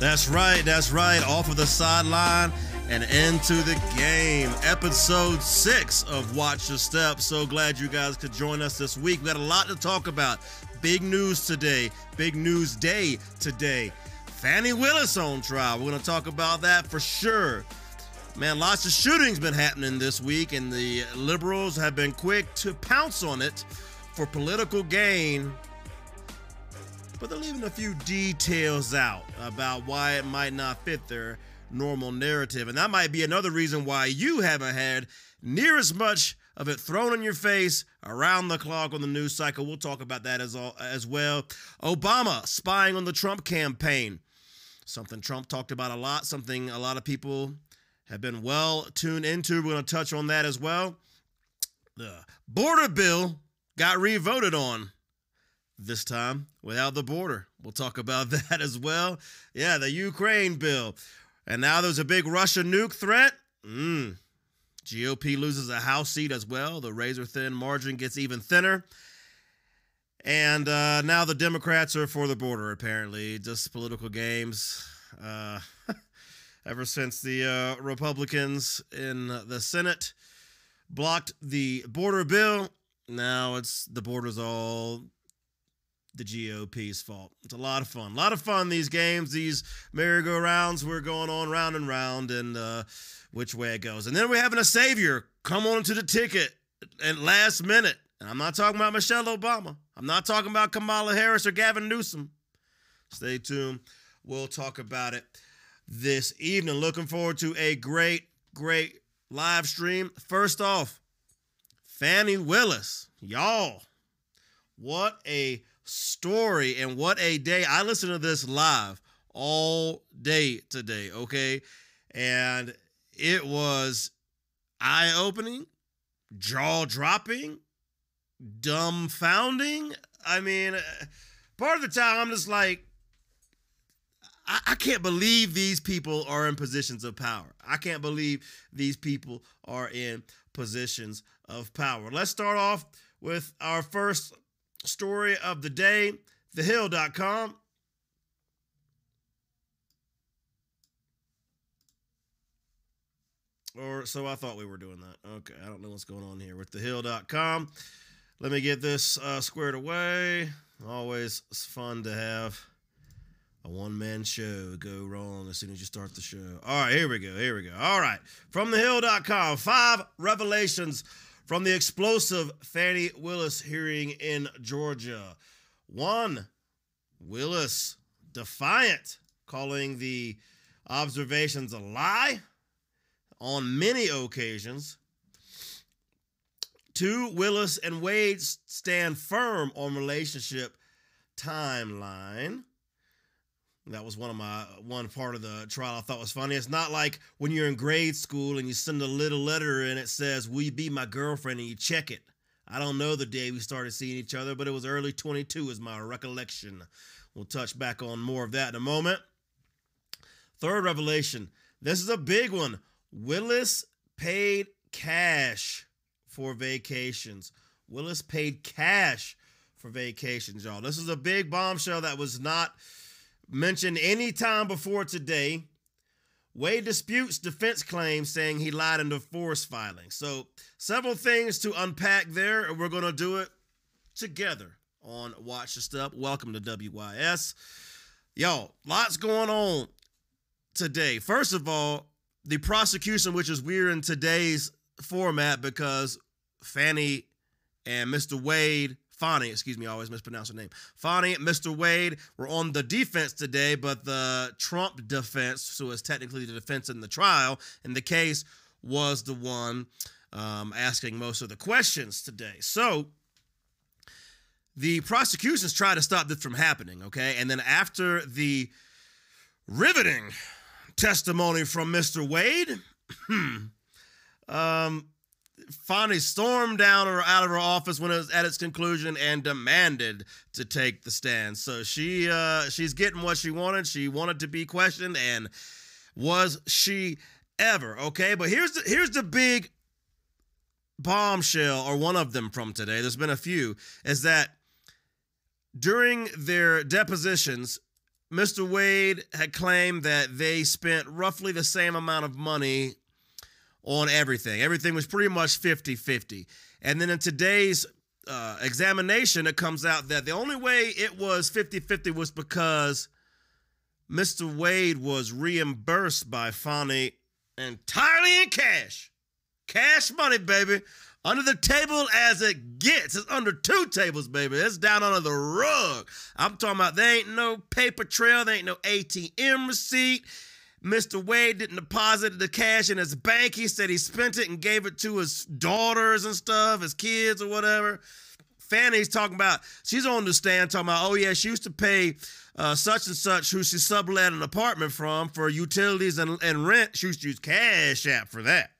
That's right, that's right. Off of the sideline and into the game. Episode six of Watch Your Step. So glad you guys could join us this week. We got a lot to talk about. Big news today, big news day today. Fannie Willis on trial. We're going to talk about that for sure. Man, lots of shootings been happening this week, and the liberals have been quick to pounce on it for political gain. But they're leaving a few details out about why it might not fit their normal narrative. And that might be another reason why you haven't had near as much of it thrown in your face around the clock on the news cycle. We'll talk about that as, all, as well. Obama spying on the Trump campaign. Something Trump talked about a lot, something a lot of people have been well tuned into. We're going to touch on that as well. The border bill got revoted on this time without the border. We'll talk about that as well. Yeah, the Ukraine bill. And now there's a big Russia nuke threat. Mm. GOP loses a House seat as well. The razor thin margin gets even thinner. And uh, now the Democrats are for the border, apparently. Just political games. Uh, ever since the uh, Republicans in the Senate blocked the border bill, now it's the border's all the GOP's fault. It's a lot of fun. A lot of fun these games, these merry-go-rounds. We're going on round and round and uh, which way it goes. And then we're having a savior come on to the ticket at last minute. And I'm not talking about Michelle Obama. I'm not talking about Kamala Harris or Gavin Newsom. Stay tuned. We'll talk about it this evening. Looking forward to a great, great live stream. First off, Fannie Willis. Y'all, what a story and what a day. I listened to this live all day today, okay? And it was eye opening, jaw dropping, dumbfounding. I mean, part of the time I'm just like, I, I can't believe these people are in positions of power. I can't believe these people are in positions of power. Let's start off with our first story of the day, thehill.com. Or so I thought we were doing that. Okay, I don't know what's going on here with thehill.com. Let me get this uh, squared away. Always fun to have a one man show go wrong as soon as you start the show. All right, here we go. Here we go. All right. From thehill.com, five revelations from the explosive Fannie Willis hearing in Georgia. One, Willis defiant, calling the observations a lie on many occasions. Two, Willis and Wade stand firm on relationship timeline. That was one of my one part of the trial I thought was funny. It's not like when you're in grade school and you send a little letter and it says, Will you be my girlfriend? and you check it. I don't know the day we started seeing each other, but it was early 22 is my recollection. We'll touch back on more of that in a moment. Third revelation. This is a big one. Willis paid cash for vacations. Willis paid cash for vacations, y'all. This is a big bombshell that was not mentioned any time before today. Wade disputes defense claims saying he lied in the force filing. So, several things to unpack there, and we're going to do it together on Watch the Step. Welcome to WYS. Y'all, lots going on today. First of all, the prosecution, which is weird in today's format because Fannie and Mr. Wade, Fani, excuse me, I always mispronounce her name. Fani, Mr. Wade were on the defense today, but the Trump defense, so it's technically the defense in the trial, in the case, was the one um, asking most of the questions today. So the prosecutions tried to stop this from happening, okay? And then after the riveting testimony from Mr. Wade, um, Fani stormed down or out of her office when it was at its conclusion and demanded to take the stand. So she uh, she's getting what she wanted. She wanted to be questioned, and was she ever okay? But here's the here's the big bombshell, or one of them from today. There's been a few. Is that during their depositions, Mr. Wade had claimed that they spent roughly the same amount of money on everything. Everything was pretty much 50 50. And then in today's uh, examination, it comes out that the only way it was 50 50 was because Mr. Wade was reimbursed by Fonny entirely in cash. Cash money, baby. Under the table as it gets. It's under two tables, baby. It's down under the rug. I'm talking about there ain't no paper trail, there ain't no ATM receipt. Mr. Wade didn't deposit the cash in his bank. He said he spent it and gave it to his daughters and stuff, his kids or whatever. Fanny's talking about, she's on the stand talking about, oh, yeah, she used to pay uh, such and such who she sublet an apartment from for utilities and, and rent. She used to use Cash App for that.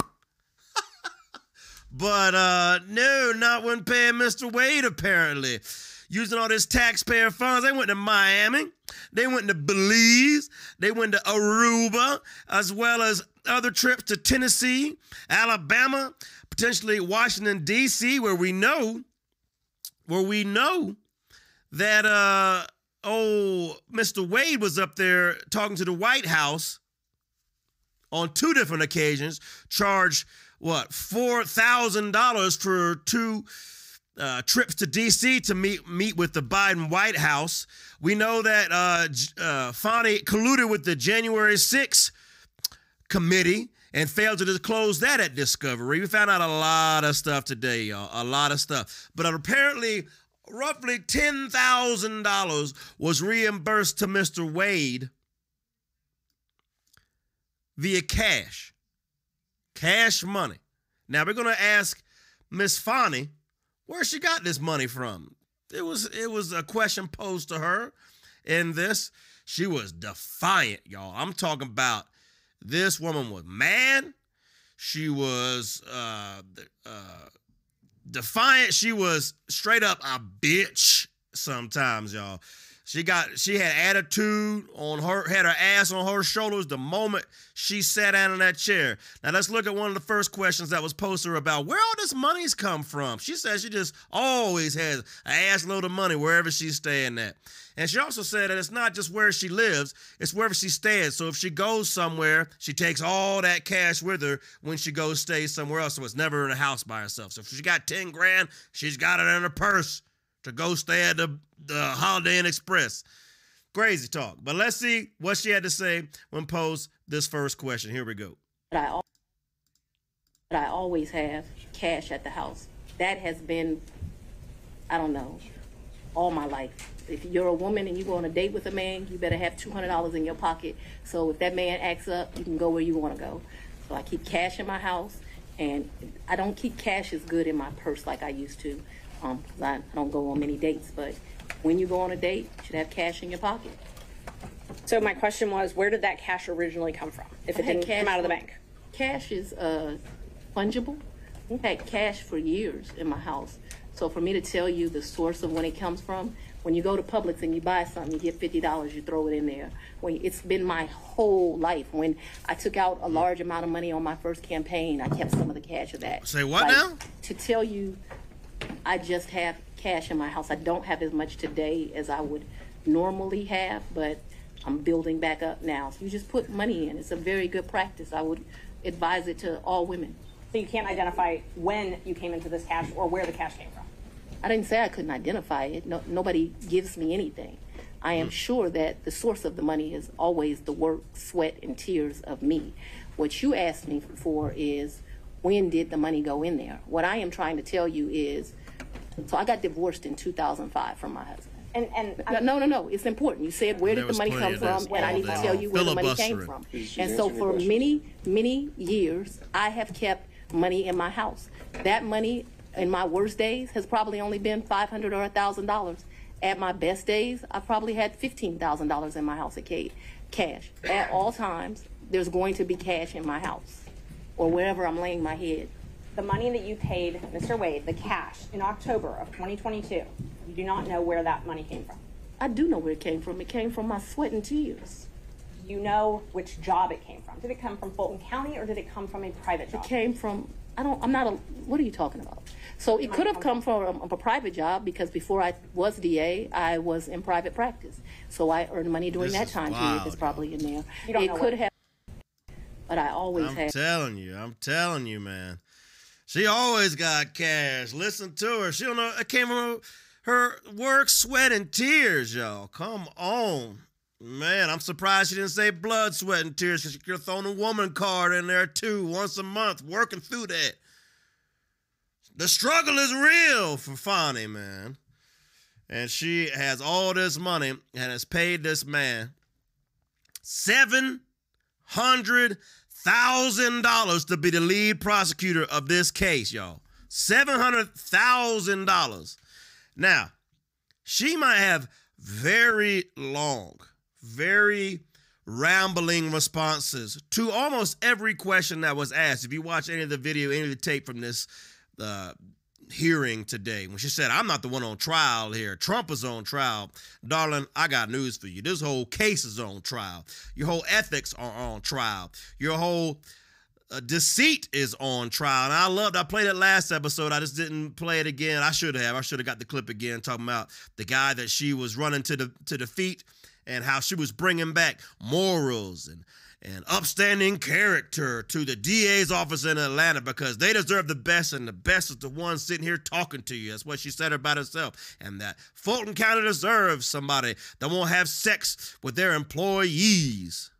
but uh, no, not when paying Mr. Wade, apparently using all this taxpayer funds. They went to Miami, they went to Belize, they went to Aruba, as well as other trips to Tennessee, Alabama, potentially Washington D.C., where we know, where we know that uh oh Mr. Wade was up there talking to the White House on two different occasions, charged what four thousand dollars for two uh, trips to D.C. to meet meet with the Biden White House. We know that uh, uh, Fonny colluded with the January 6th committee and failed to disclose that at Discovery. We found out a lot of stuff today, y'all. A lot of stuff. But apparently, roughly $10,000 was reimbursed to Mr. Wade via cash. Cash money. Now, we're going to ask Miss Fonny where she got this money from. It was it was a question posed to her in this. She was defiant, y'all. I'm talking about this woman was mad. She was uh, uh, defiant. She was straight up a bitch sometimes, y'all. She got she had attitude on her had her ass on her shoulders the moment she sat down in that chair. Now let's look at one of the first questions that was posted about where all this money's come from. She says she just always has an ass load of money wherever she's staying at. And she also said that it's not just where she lives, it's wherever she stays. So if she goes somewhere, she takes all that cash with her when she goes stay somewhere else. So it's never in a house by herself. So if she got 10 grand, she's got it in her purse to go stay at the, the Holiday Inn Express. Crazy talk. But let's see what she had to say when posed this first question. Here we go. I, I always have cash at the house. That has been, I don't know, all my life. If you're a woman and you go on a date with a man, you better have $200 in your pocket. So if that man acts up, you can go where you want to go. So I keep cash in my house, and I don't keep cash as good in my purse like I used to um, I, I don't go on many dates, but when you go on a date, you should have cash in your pocket. So my question was, where did that cash originally come from? If it didn't come out of the bank, Cash is uh, fungible. I had cash for years in my house. So for me to tell you the source of when it comes from, when you go to Publix and you buy something, you get fifty dollars, you throw it in there. When it's been my whole life. When I took out a large amount of money on my first campaign, I kept some of the cash of that. Say what now? To tell you I just have cash in my house. I don't have as much today as I would normally have, but I'm building back up now. So you just put money in. It's a very good practice. I would advise it to all women. So you can't identify when you came into this cash or where the cash came from? I didn't say I couldn't identify it. No, nobody gives me anything. I am mm. sure that the source of the money is always the work, sweat, and tears of me. What you asked me for is when did the money go in there? What I am trying to tell you is, so I got divorced in 2005 from my husband. And, and no, no, no, It's important. You said where did the money come from, and I need to tell you where the money came from. And so for many, many years, I have kept money in my house. That money in my worst days has probably only been 500 or $1,000. At my best days, I probably had $15,000 in my house at cash. At all times, there's going to be cash in my house or wherever I'm laying my head. The money that you paid Mr. Wade, the cash, in October of 2022, you do not know where that money came from. I do know where it came from. It came from my sweat and tears. You know which job it came from. Did it come from Fulton County or did it come from a private job? It came from, I don't, I'm not a, what are you talking about? So it could have come from a, a private job because before I was DA, I was in private practice. So I earned money during This that is time wild, period. It's probably in there. You don't it know could what- have, but I always I'm had. telling you, I'm telling you, man. She always got cash. Listen to her. She don't know. It came from her work, sweat, and tears, y'all. Come on. Man, I'm surprised she didn't say blood, sweat, and tears because have thrown a woman card in there too once a month, working through that. The struggle is real for Fonnie, man. And she has all this money and has paid this man seven hundred thousand dollars to be the lead prosecutor of this case, y'all. Seven hundred thousand dollars. Now, she might have very long, very rambling responses to almost every question that was asked. If you watch any of the video, any of the tape from this uh, hearing today, when she said, I'm not the one on trial here, Trump is on trial. Darling, I got news for you. This whole case is on trial. Your whole ethics are on trial. Your whole uh, deceit is on trial. And I loved, I played it last episode. I just didn't play it again. I should have. I should have got the clip again talking about the guy that she was running to the to defeat and how she was bringing back morals and and upstanding character to the DA's office in Atlanta because they deserve the best, and the best is the one sitting here talking to you. That's what she said about herself. And that Fulton County deserves somebody that won't have sex with their employees.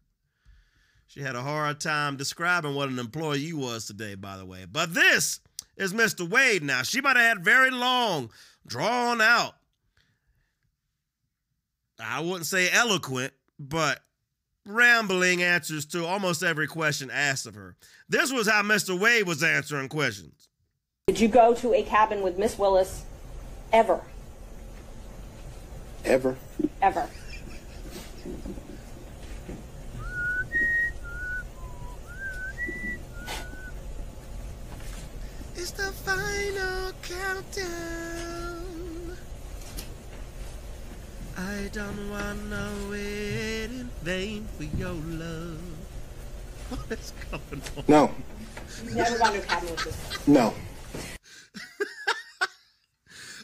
She had a hard time describing what an employee was today, by the way. But this is Mr. Wade now. She might have had very long, drawn out, I wouldn't say eloquent, but rambling answers to almost every question asked of her. This was how Mr. Wade was answering questions. Did you go to a cabin with Miss Willis ever? Ever? Ever? It's the final countdown. I don't wanna wait in vain for your love. What is going on? No. You've never gone to a cabin with this. No.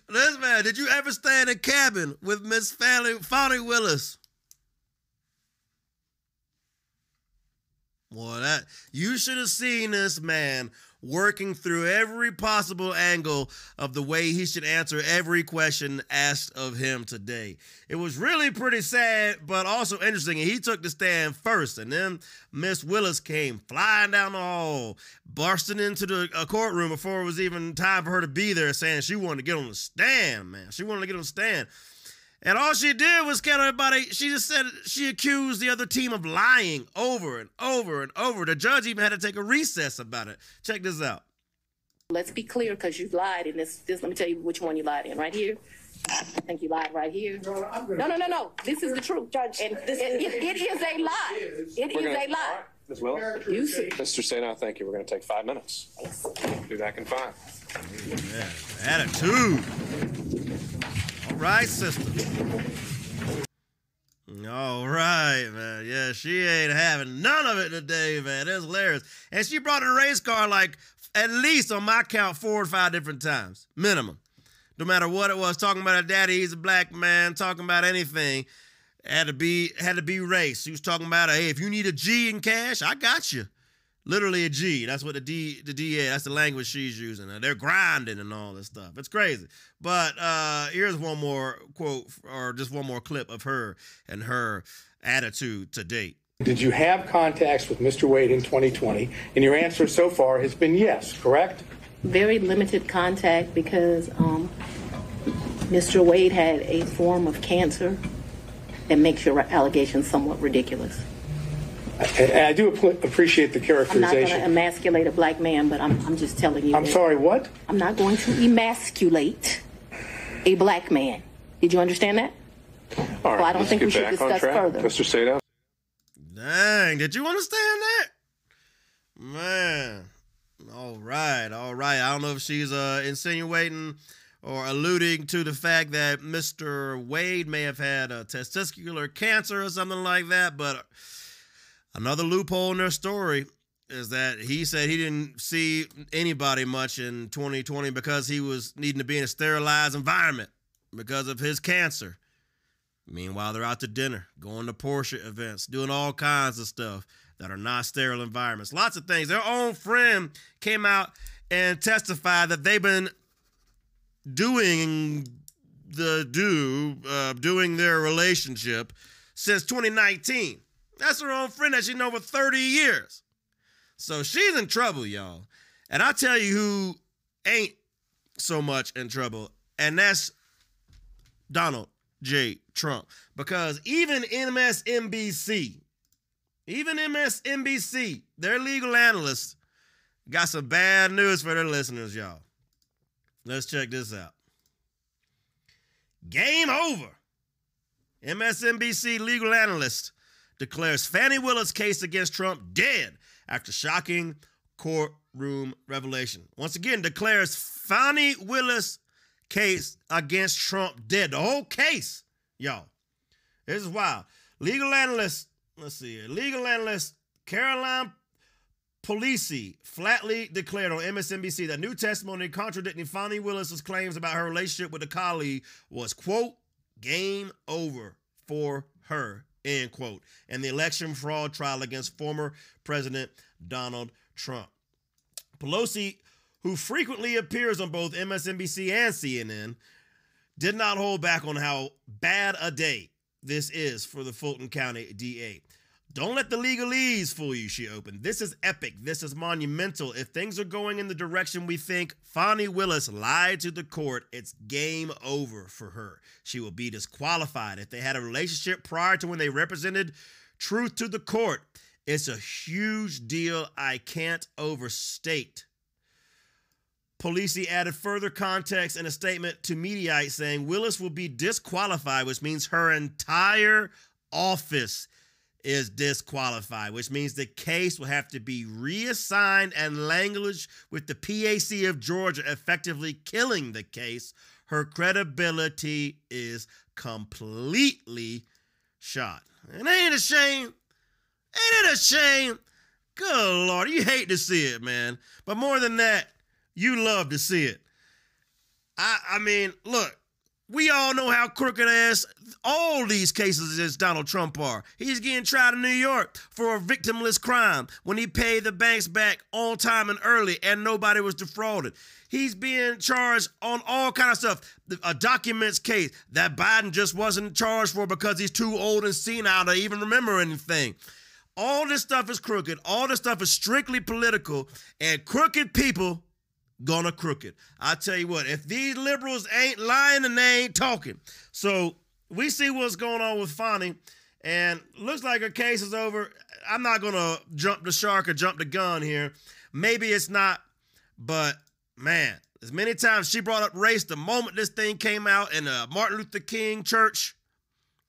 This man, did you ever stay in a cabin with Miss Fanny, Fanny Willis? Boy, that you should have seen this man working through every possible angle of the way he should answer every question asked of him today. It was really pretty sad, but also interesting. He took the stand first, and then Miss Willis came flying down the hall, bursting into the uh, courtroom before it was even time for her to be there, saying she wanted to get on the stand. Man, she wanted to get on the stand. And all she did was kind of everybody, she just said she accused the other team of lying over and over and over. The judge even had to take a recess about it. Check this out. Let's be clear, because you lied in this, this, let me tell you which one you lied in, right here. I think you lied right here. No, no, no, no, this is the truth. Judge, and this, it, it, it is a lie. It is a lie. Ms. Willis? You see. Mr. Sena, thank you. We're going to take five minutes. Do that in five. Yeah, attitude. Right, sister. All right, man. Yeah, she ain't having none of it today, man. That's hilarious. And she brought a race car like at least on my count four or five different times, minimum. No matter what it was, talking about her daddy, he's a black man, talking about anything. Had to be had to be race. She was talking about, hey, if you need a G in cash, I got you. Literally a G. That's what the D the DA, that's the language she's using. And they're grinding and all this stuff. It's crazy. But uh here's one more quote or just one more clip of her and her attitude to date. Did you have contacts with Mr. Wade in 2020? And your answer so far has been yes, correct? Very limited contact because, um, Mr. Wade had a form of cancer that makes your allegations somewhat ridiculous. And I do appl- appreciate the I'm not going to characterization. emasculate a black man, but I'm, I'm just telling you. I'm that- sorry, what? I'm not going to emasculate a black man. Did you understand that? All right. Well, I don't let's think get we should back on discuss track. further. Mr. Sena? Dang, did you understand that? Man. All right, all right. I don't know if she's uh, insinuating or alluding to the fact that Mr. Wade may have had a testicular cancer or something like that, but another loophole in their story. is that he said he didn't see anybody much in 2020 because he was needing to be in a sterilized environment because of his cancer. Meanwhile, they're out to dinner, going to Porsche events, doing all kinds of stuff that are not sterile environments. Lots of things. Their own friend came out and testified that they've been doing the do, uh, doing their relationship since 2019. That's her own friend that she known for 30 years. So she's in trouble, y'all. And I tell you who ain't so much in trouble, and that's Donald J. Trump. Because even MSNBC, even MSNBC, their legal analysts got some bad news for their listeners, y'all. Let's check this out. Game over. MSNBC legal analyst declares Fannie Willis case against Trump dead after shocking courtroom revelation. Once again, declares Fannie Willis case against Trump dead. The whole case, y'all. This is wild. Legal analyst, let's see here. Legal analyst Caroline Polisi flatly declared on MSNBC that new testimony contradicting Fannie Willis's claims about her relationship with a colleague was, quote, game over for her, end quote, and the election fraud trial against former President Donald Trump. Polisi, who frequently appears on both MSNBC and CNN, did not hold back on how bad a day this is for the Fulton County DA. Don't let the legalese fool you, she opened. This is epic. This is monumental. If things are going in the direction we think, Fani Willis lied to the court. It's game over for her. She will be disqualified. If they had a relationship prior to when they represented truth to the court, it's a huge deal I can't overstate. Polisi added further context in a statement to Mediaite saying Willis will be disqualified, which means her entire office is disqualified, which means the case will have to be reassigned and language with the PAC of Georgia effectively killing the case. Her credibility is completely shot. And ain't a shame? Ain't it a shame? Good Lord, you hate to see it, man. But more than that, you love to see it. I I mean, look, we all know how crooked ass all these cases against Donald Trump are. He's getting tried in New York for a victimless crime when he paid the banks back on time and early and nobody was defrauded. He's being charged on all kind of stuff. A documents case that Biden just wasn't charged for because he's too old and senile to even remember anything. All this stuff is crooked. All this stuff is strictly political, and crooked people gonna crooked. I tell you what, if these liberals ain't lying, then they ain't talking. So we see what's going on with Fani, and looks like her case is over. I'm not gonna jump the shark or jump the gun here. Maybe it's not, but man, as many times she brought up race the moment this thing came out in a Martin Luther King church.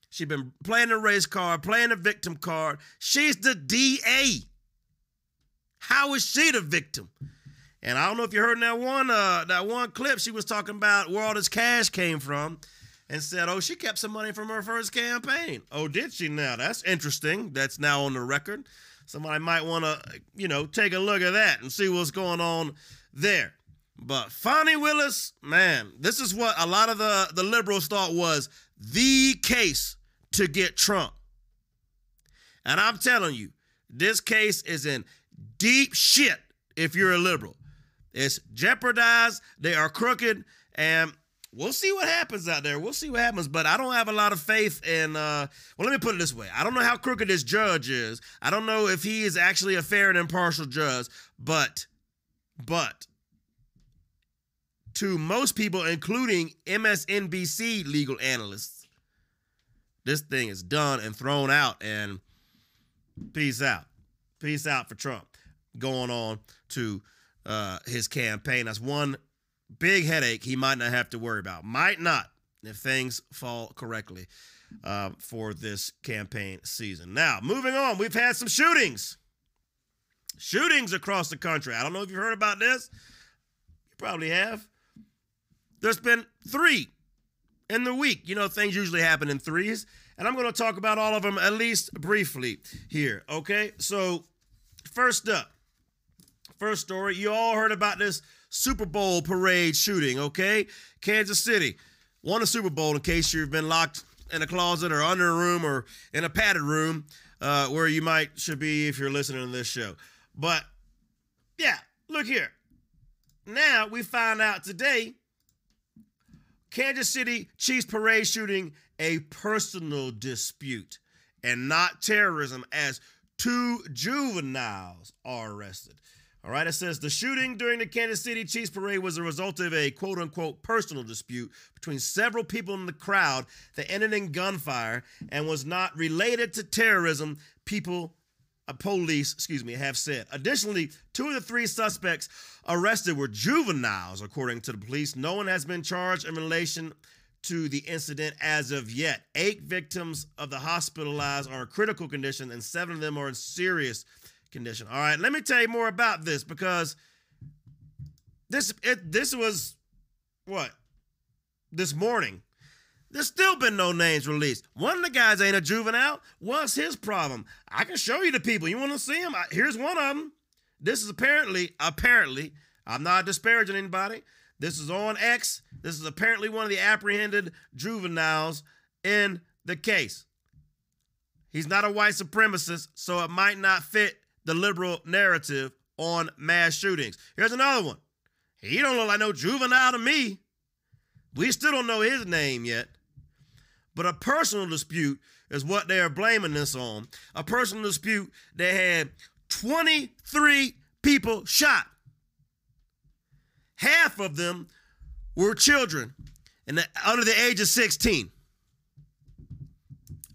She's been playing the race card, playing the victim card. She's the DA. How is she the victim? And I don't know if you heard that one uh, that one clip she was talking about where all this cash came from, and said, "Oh, she kept some money from her first campaign." Oh, did she? Now that's interesting. That's now on the record. Somebody might want to, you know, take a look at that and see what's going on there. But Fani Willis, man, this is what a lot of the the liberals thought was the case to get Trump. And I'm telling you, this case is in deep shit if you're a liberal. It's jeopardized, they are crooked, and we'll see what happens out there. We'll see what happens, but I don't have a lot of faith in uh well let me put it this way. I don't know how crooked this judge is. I don't know if he is actually a fair and impartial judge, but but to most people including MSNBC legal analysts, this thing is done and thrown out and peace out. Peace out for Trump going on to uh, his campaign. That's one big headache he might not have to worry about. Might not if things fall correctly uh, for this campaign season. Now, moving on, we've had some shootings. Shootings across the country. I don't know if you've heard about this. You probably have. There's been three in the week. You know, things usually happen in threes. And I'm going to talk about all of them at least briefly here. Okay. So, first up, First story, you all heard about this Super Bowl parade shooting, okay? Kansas City won a Super Bowl in case you've been locked in a closet or under a room or in a padded room uh, where you might should be if you're listening to this show. But yeah, look here. Now we find out today Kansas City Chiefs parade shooting a personal dispute and not terrorism as two juveniles are arrested. All right, it says the shooting during the Kansas City Chiefs parade was a result of a quote unquote personal dispute between several people in the crowd that ended in gunfire and was not related to terrorism, people, uh, police, excuse me, have said. Additionally, two of the three suspects arrested were juveniles, according to the police. No one has been charged in relation to the incident as of yet. Eight victims of the hospitalized are in critical condition, and seven of them are in serious condition. All right, let me tell you more about this because this it this was what this morning. There's still been no names released. One of the guys ain't a juvenile. What's his problem? I can show you the people. You want to see them? Here's one of them. This is apparently, apparently, I'm not disparaging anybody. This is on X. This is apparently one of the apprehended juveniles in the case. He's not a white supremacist, so it might not fit the liberal narrative on mass shootings. Here's another one. He don't look like no juvenile to me. We still don't know his name yet. But a personal dispute is what they are blaming this on. A personal dispute that had 23 people shot. Half of them were children and under the age of 16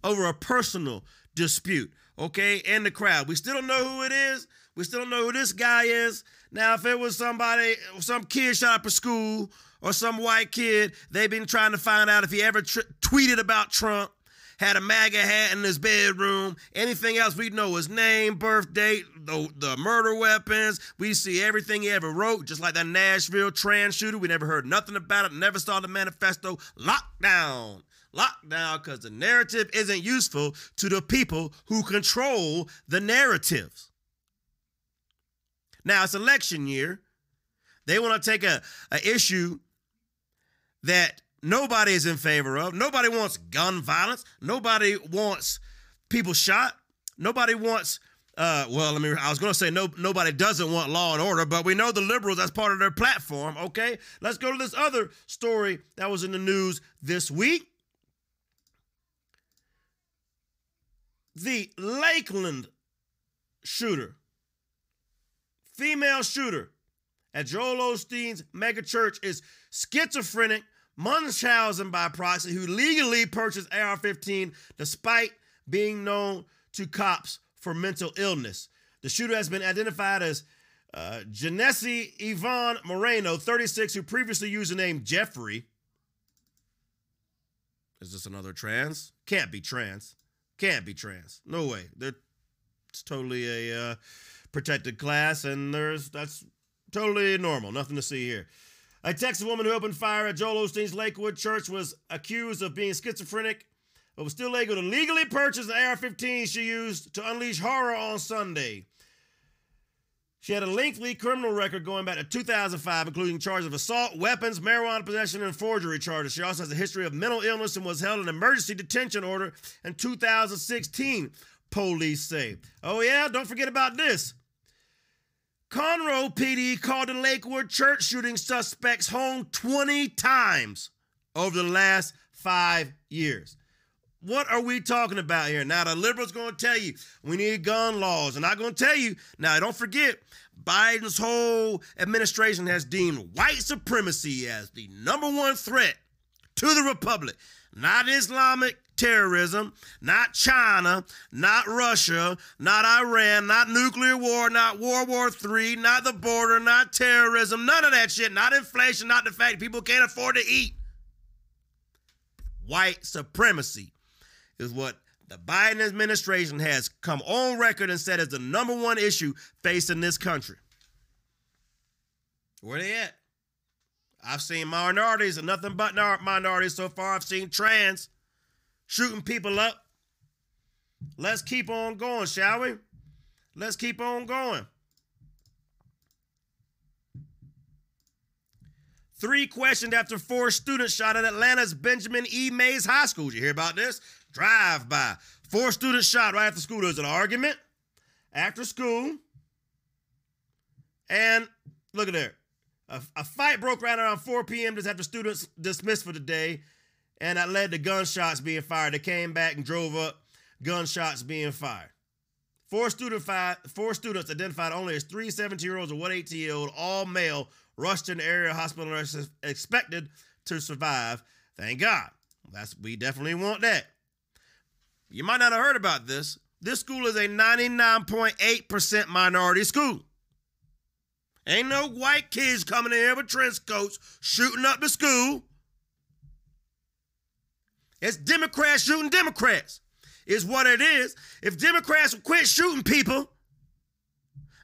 over a personal dispute okay, in the crowd. We still don't know who it is. We still don't know who this guy is. Now, if it was somebody, some kid shot up a school or some white kid, they've been trying to find out if he ever tr- tweeted about Trump, had a MAGA hat in his bedroom, anything else we know his name, birth date, the, the murder weapons. We see everything he ever wrote, just like that Nashville trans shooter. We never heard nothing about it, never saw the manifesto. Lockdown lockdown because the narrative isn't useful to the people who control the narratives. Now it's election year. They want to take a, a issue that nobody is in favor of. Nobody wants gun violence. Nobody wants people shot. Nobody wants uh, well, I mean, I was going to say no, nobody doesn't want law and order, but we know the liberals, that's part of their platform, okay? Let's go to this other story that was in the news this week. The Lakewood shooter, female shooter at Joel Osteen's megachurch is schizophrenic Munchausen by proxy who legally purchased AR-15 despite being known to cops for mental illness. The shooter has been identified as uh, Genesse Ivonne Moreno, 36, who previously used the name Jeffrey. Is this another trans? Can't be trans. Can't be trans. No way. They're it's totally a uh, protected class, and there's that's totally normal. Nothing to see here. A Texas woman who opened fire at Joel Osteen's Lakewood Church was accused of being schizophrenic, but was still able to legally purchase the AR-15 she used to unleash horror on Sunday. She had a lengthy criminal record going back to 2005, including charges of assault, weapons, marijuana possession, and forgery charges. She also has a history of mental illness and was held in emergency detention order in 2016, police say. Oh, yeah, don't forget about this. Conroe PD called the Lakewood church shooting suspects home 20 times over the last five years. What are we talking about here? Now, the liberals going to tell you we need gun laws. And I'm going to tell you, now, don't forget, Biden's whole administration has deemed white supremacy as the number one threat to the republic. Not Islamic terrorism, not China, not Russia, not Iran, not nuclear war, not World War III, not the border, not terrorism, none of that shit, not inflation, not the fact people can't afford to eat. White supremacy is what the Biden administration has come on record and said is the number one issue facing this country. Where they at? I've seen minorities and nothing but minorities so far. I've seen trans shooting people up. Let's keep on going, shall we? Let's keep on going. Three questioned after four students shot at Atlanta's Benjamin E. Mays High School. Did you hear about this? Drive by. Four students shot right after school. There was an argument after school. And look at there. A, a fight broke right around 4 p.m. just after students dismissed for the day. And that led to gunshots being fired. They came back and drove up, gunshots being fired. Four, student four students identified only as three 17 year olds and one 18 year old, all male, rushed in the area hospital and expected to survive. Thank God. That's we definitely want that. You might not have heard about this. This school is a 99.8% minority school. Ain't no white kids coming in here with trench coats shooting up the school. It's Democrats shooting Democrats, is what it is. If Democrats would quit shooting people,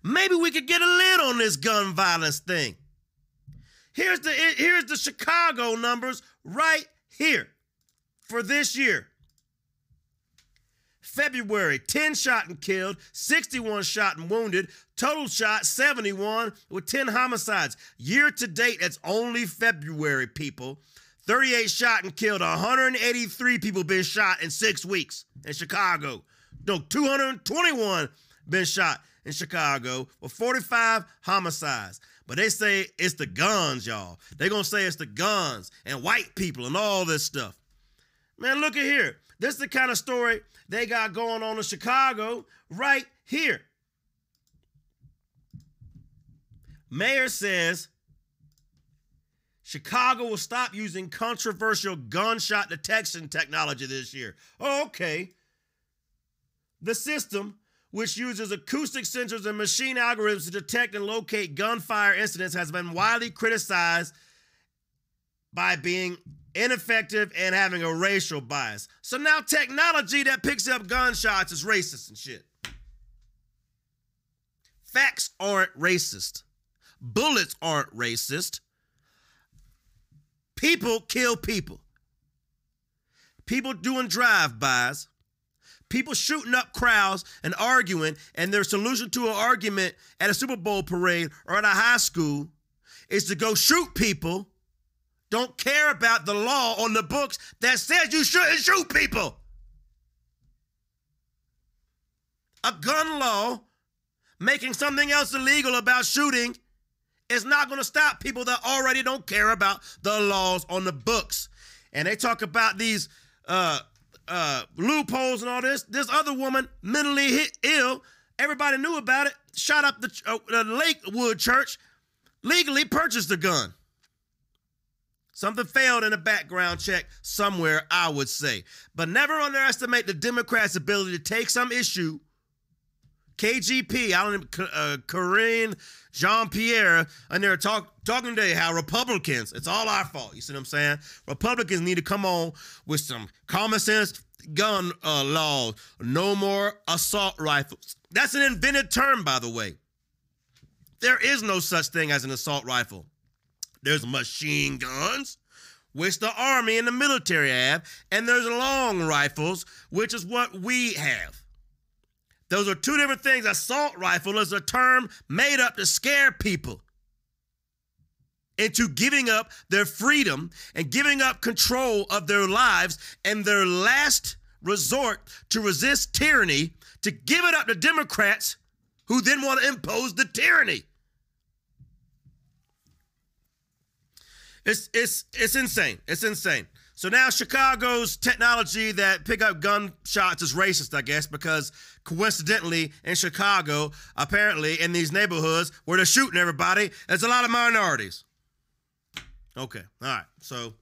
maybe we could get a lid on this gun violence thing. Here's the here's the Chicago numbers right here for this year. February, 10 shot and killed, 61 shot and wounded, total shot 71 with 10 homicides. Year to date, that's only February, people. 38 shot and killed, 183 people been shot in six weeks in Chicago. No, 221 been shot in Chicago with 45 homicides. But they say it's the guns, y'all. They're going to say it's the guns and white people and all this stuff. Man, look at here. This is the kind of story they got going on in Chicago right here. Mayor says Chicago will stop using controversial gunshot detection technology this year. Oh, okay. The system, which uses acoustic sensors and machine algorithms to detect and locate gunfire incidents, has been widely criticized by being ineffective and having a racial bias. So now technology that picks up gunshots is racist and shit. Facts aren't racist. Bullets aren't racist. People kill people. People doing drive-bys. People shooting up crowds and arguing, and their solution to an argument at a Super Bowl parade or at a high school is to go shoot people don't care about the law on the books that says you shouldn't shoot people. A gun law making something else illegal about shooting is not going to stop people that already don't care about the laws on the books. And they talk about these uh, uh, loopholes and all this. This other woman, mentally hit ill, everybody knew about it, shot up the, uh, the Lakewood church, legally purchased a gun. Something failed in a background check somewhere, I would say. But never underestimate the Democrats' ability to take some issue. KGP, I don't know, uh, Karine Jean Pierre, and they're talk, talking today how Republicans, it's all our fault. You see what I'm saying? Republicans need to come on with some common sense gun uh, laws. No more assault rifles. That's an invented term, by the way. There is no such thing as an assault rifle. There's machine guns, which the Army and the military have, and there's long rifles, which is what we have. Those are two different things. Assault rifle is a term made up to scare people into giving up their freedom and giving up control of their lives and their last resort to resist tyranny, to give it up to Democrats who then want to impose the tyranny. It's it's it's insane. It's insane. So now Chicago's technology that pick up gunshots is racist, I guess, because coincidentally in Chicago, apparently in these neighborhoods where they're shooting everybody, there's a lot of minorities. Okay, all right. So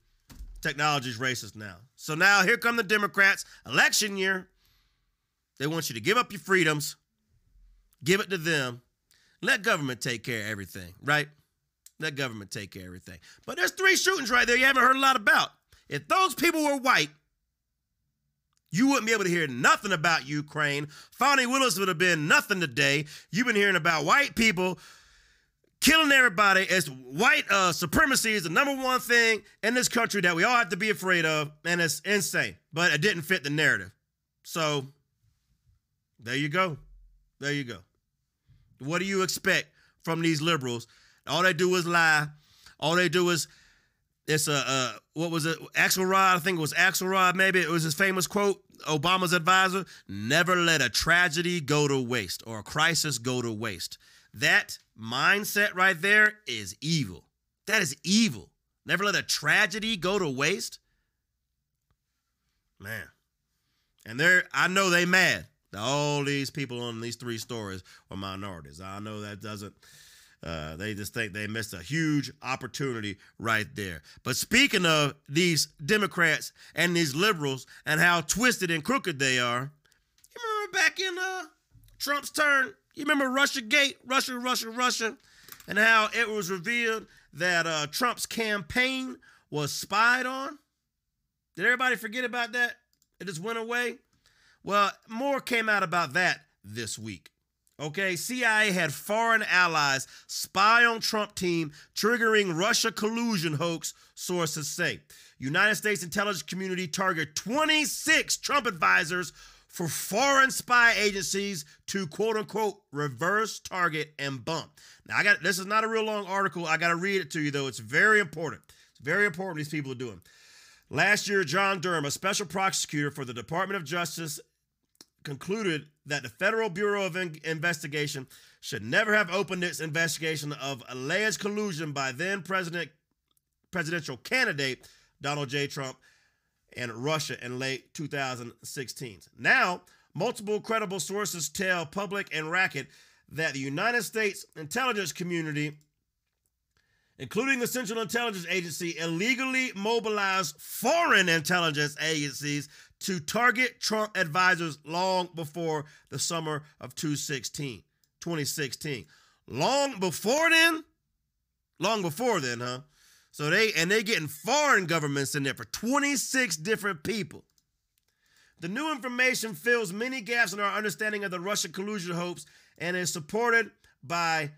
technology is racist now. So now here come the Democrats. Election year, they want you to give up your freedoms, give it to them, let government take care of everything, right? Let government take care of everything. But there's three shootings right there you haven't heard a lot about. If those people were white, you wouldn't be able to hear nothing about Ukraine. Fani Willis would have been nothing today. You've been hearing about white people killing everybody. It's white uh, supremacy is the number one thing in this country that we all have to be afraid of, and it's insane. But it didn't fit the narrative. So there you go. There you go. What do you expect from these liberals all they do is lie. All they do is it's a uh, what was it? Axelrod, I think it was Axelrod. Maybe it was his famous quote. Obama's advisor: "Never let a tragedy go to waste or a crisis go to waste." That mindset right there is evil. That is evil. Never let a tragedy go to waste. Man, and they're I know they mad. All these people on these three stories are minorities. I know that doesn't uh, they just think they missed a huge opportunity right there. But speaking of these Democrats and these liberals and how twisted and crooked they are, you remember back in uh, Trump's turn? You remember Russia Gate, Russia, Russia, Russia, and how it was revealed that uh, Trump's campaign was spied on? Did everybody forget about that? It just went away? Well, more came out about that this week. Okay, CIA had foreign allies spy on Trump team, triggering Russia collusion hoax, sources say. United States intelligence community target 26 Trump advisors for foreign spy agencies to quote unquote reverse target and bump. Now I got this is not a real long article. I got to read it to you though. It's very important. It's very important these people are doing. Last year, John Durham, a special prosecutor for the Department of Justice concluded that the Federal Bureau of Investigation should never have opened its investigation of alleged collusion by then President presidential candidate Donald J. Trump and Russia in late 2016. Now, multiple credible sources tell Public and Racket that the United States intelligence community including the Central Intelligence Agency, illegally mobilized foreign intelligence agencies to target Trump advisors long before the summer of 2016. 2016. Long before then? Long before then, huh? So they and they getting foreign governments in there for 26 different people. The new information fills many gaps in our understanding of the Russian collusion hoax and is supported by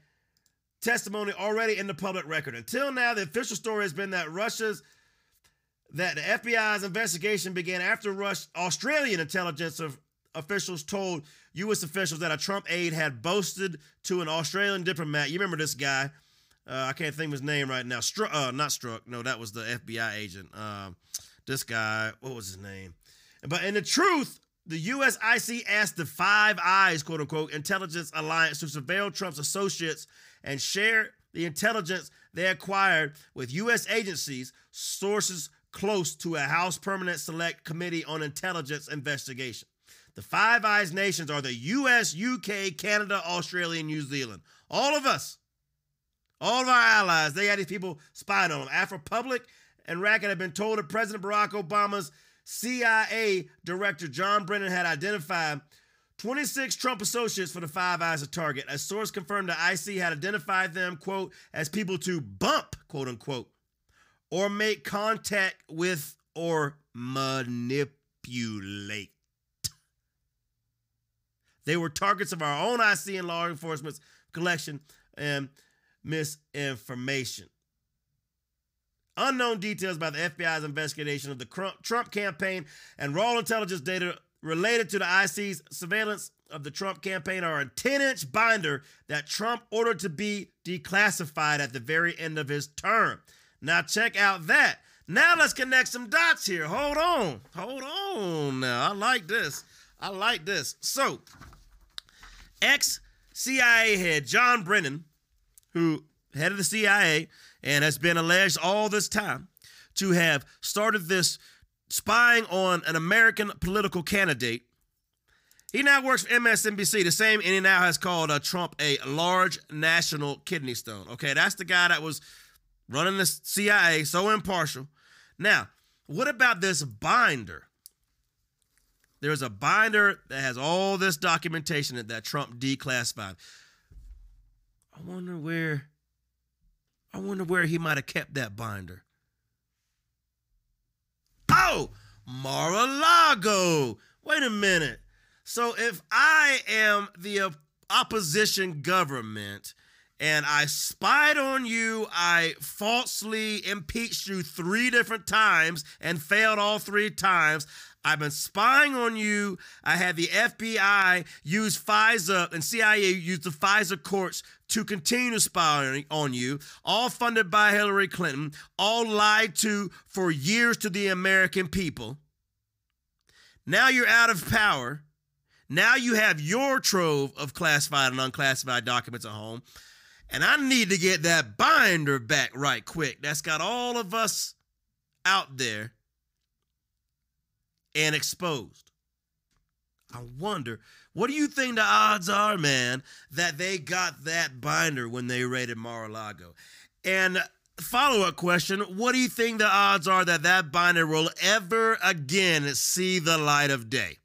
testimony already in the public record. Until now, the official story has been that Russia's that the FBI's investigation began after Rush, Australian intelligence of, officials told U.S. officials that a Trump aide had boasted to an Australian diplomat. You remember this guy? Uh, I can't think of his name right now. Uh, not Strzok. No, that was the FBI agent. Uh, this guy, what was his name? But in the truth, the USIC asked the Five Eyes, quote unquote, intelligence alliance to surveil Trump's associates and share the intelligence they acquired with U.S. agencies, sources close to a House Permanent Select Committee on Intelligence Investigation. The Five Eyes nations are the US, UK, Canada, Australia, and New Zealand. All of us, all of our allies, they had these people spying on them. After Public and Racket had been told that President Barack Obama's CIA director John Brennan had identified 26 Trump associates for the Five Eyes of target. A source confirmed the IC had identified them, quote, as people to bump, quote unquote, or make contact with or manipulate. They were targets of our own IC and law enforcement's collection and misinformation. Unknown details about the FBI's investigation of the Trump campaign and raw intelligence data related to the IC's surveillance of the Trump campaign are a 10 inch binder that Trump ordered to be declassified at the very end of his term. Now, check out that. Now, let's connect some dots here. Hold on. Hold on now. I like this. I like this. So, ex CIA head John Brennan, who head of the CIA and has been alleged all this time to have started this spying on an American political candidate. He now works for MSNBC, the same, and he now has called uh, Trump a large national kidney stone. Okay, that's the guy that was running the CIA, so impartial. Now, what about this binder? There's a binder that has all this documentation that, that Trump declassified. I wonder where I wonder where he might have kept that binder. Oh, Mar-a-Lago. Wait a minute. So if I am the opposition government and I spied on you. I falsely impeached you three different times and failed all three times. I've been spying on you. I had the FBI use FISA and CIA use the FISA courts to continue to spy on you, all funded by Hillary Clinton, all lied to for years to the American people. Now you're out of power. Now you have your trove of classified and unclassified documents at home. And I need to get that binder back right quick. That's got all of us out there and exposed. I wonder, what do you think the odds are, man, that they got that binder when they raided Mar-a-Lago? And follow up question What do you think the odds are that that binder will ever again see the light of day?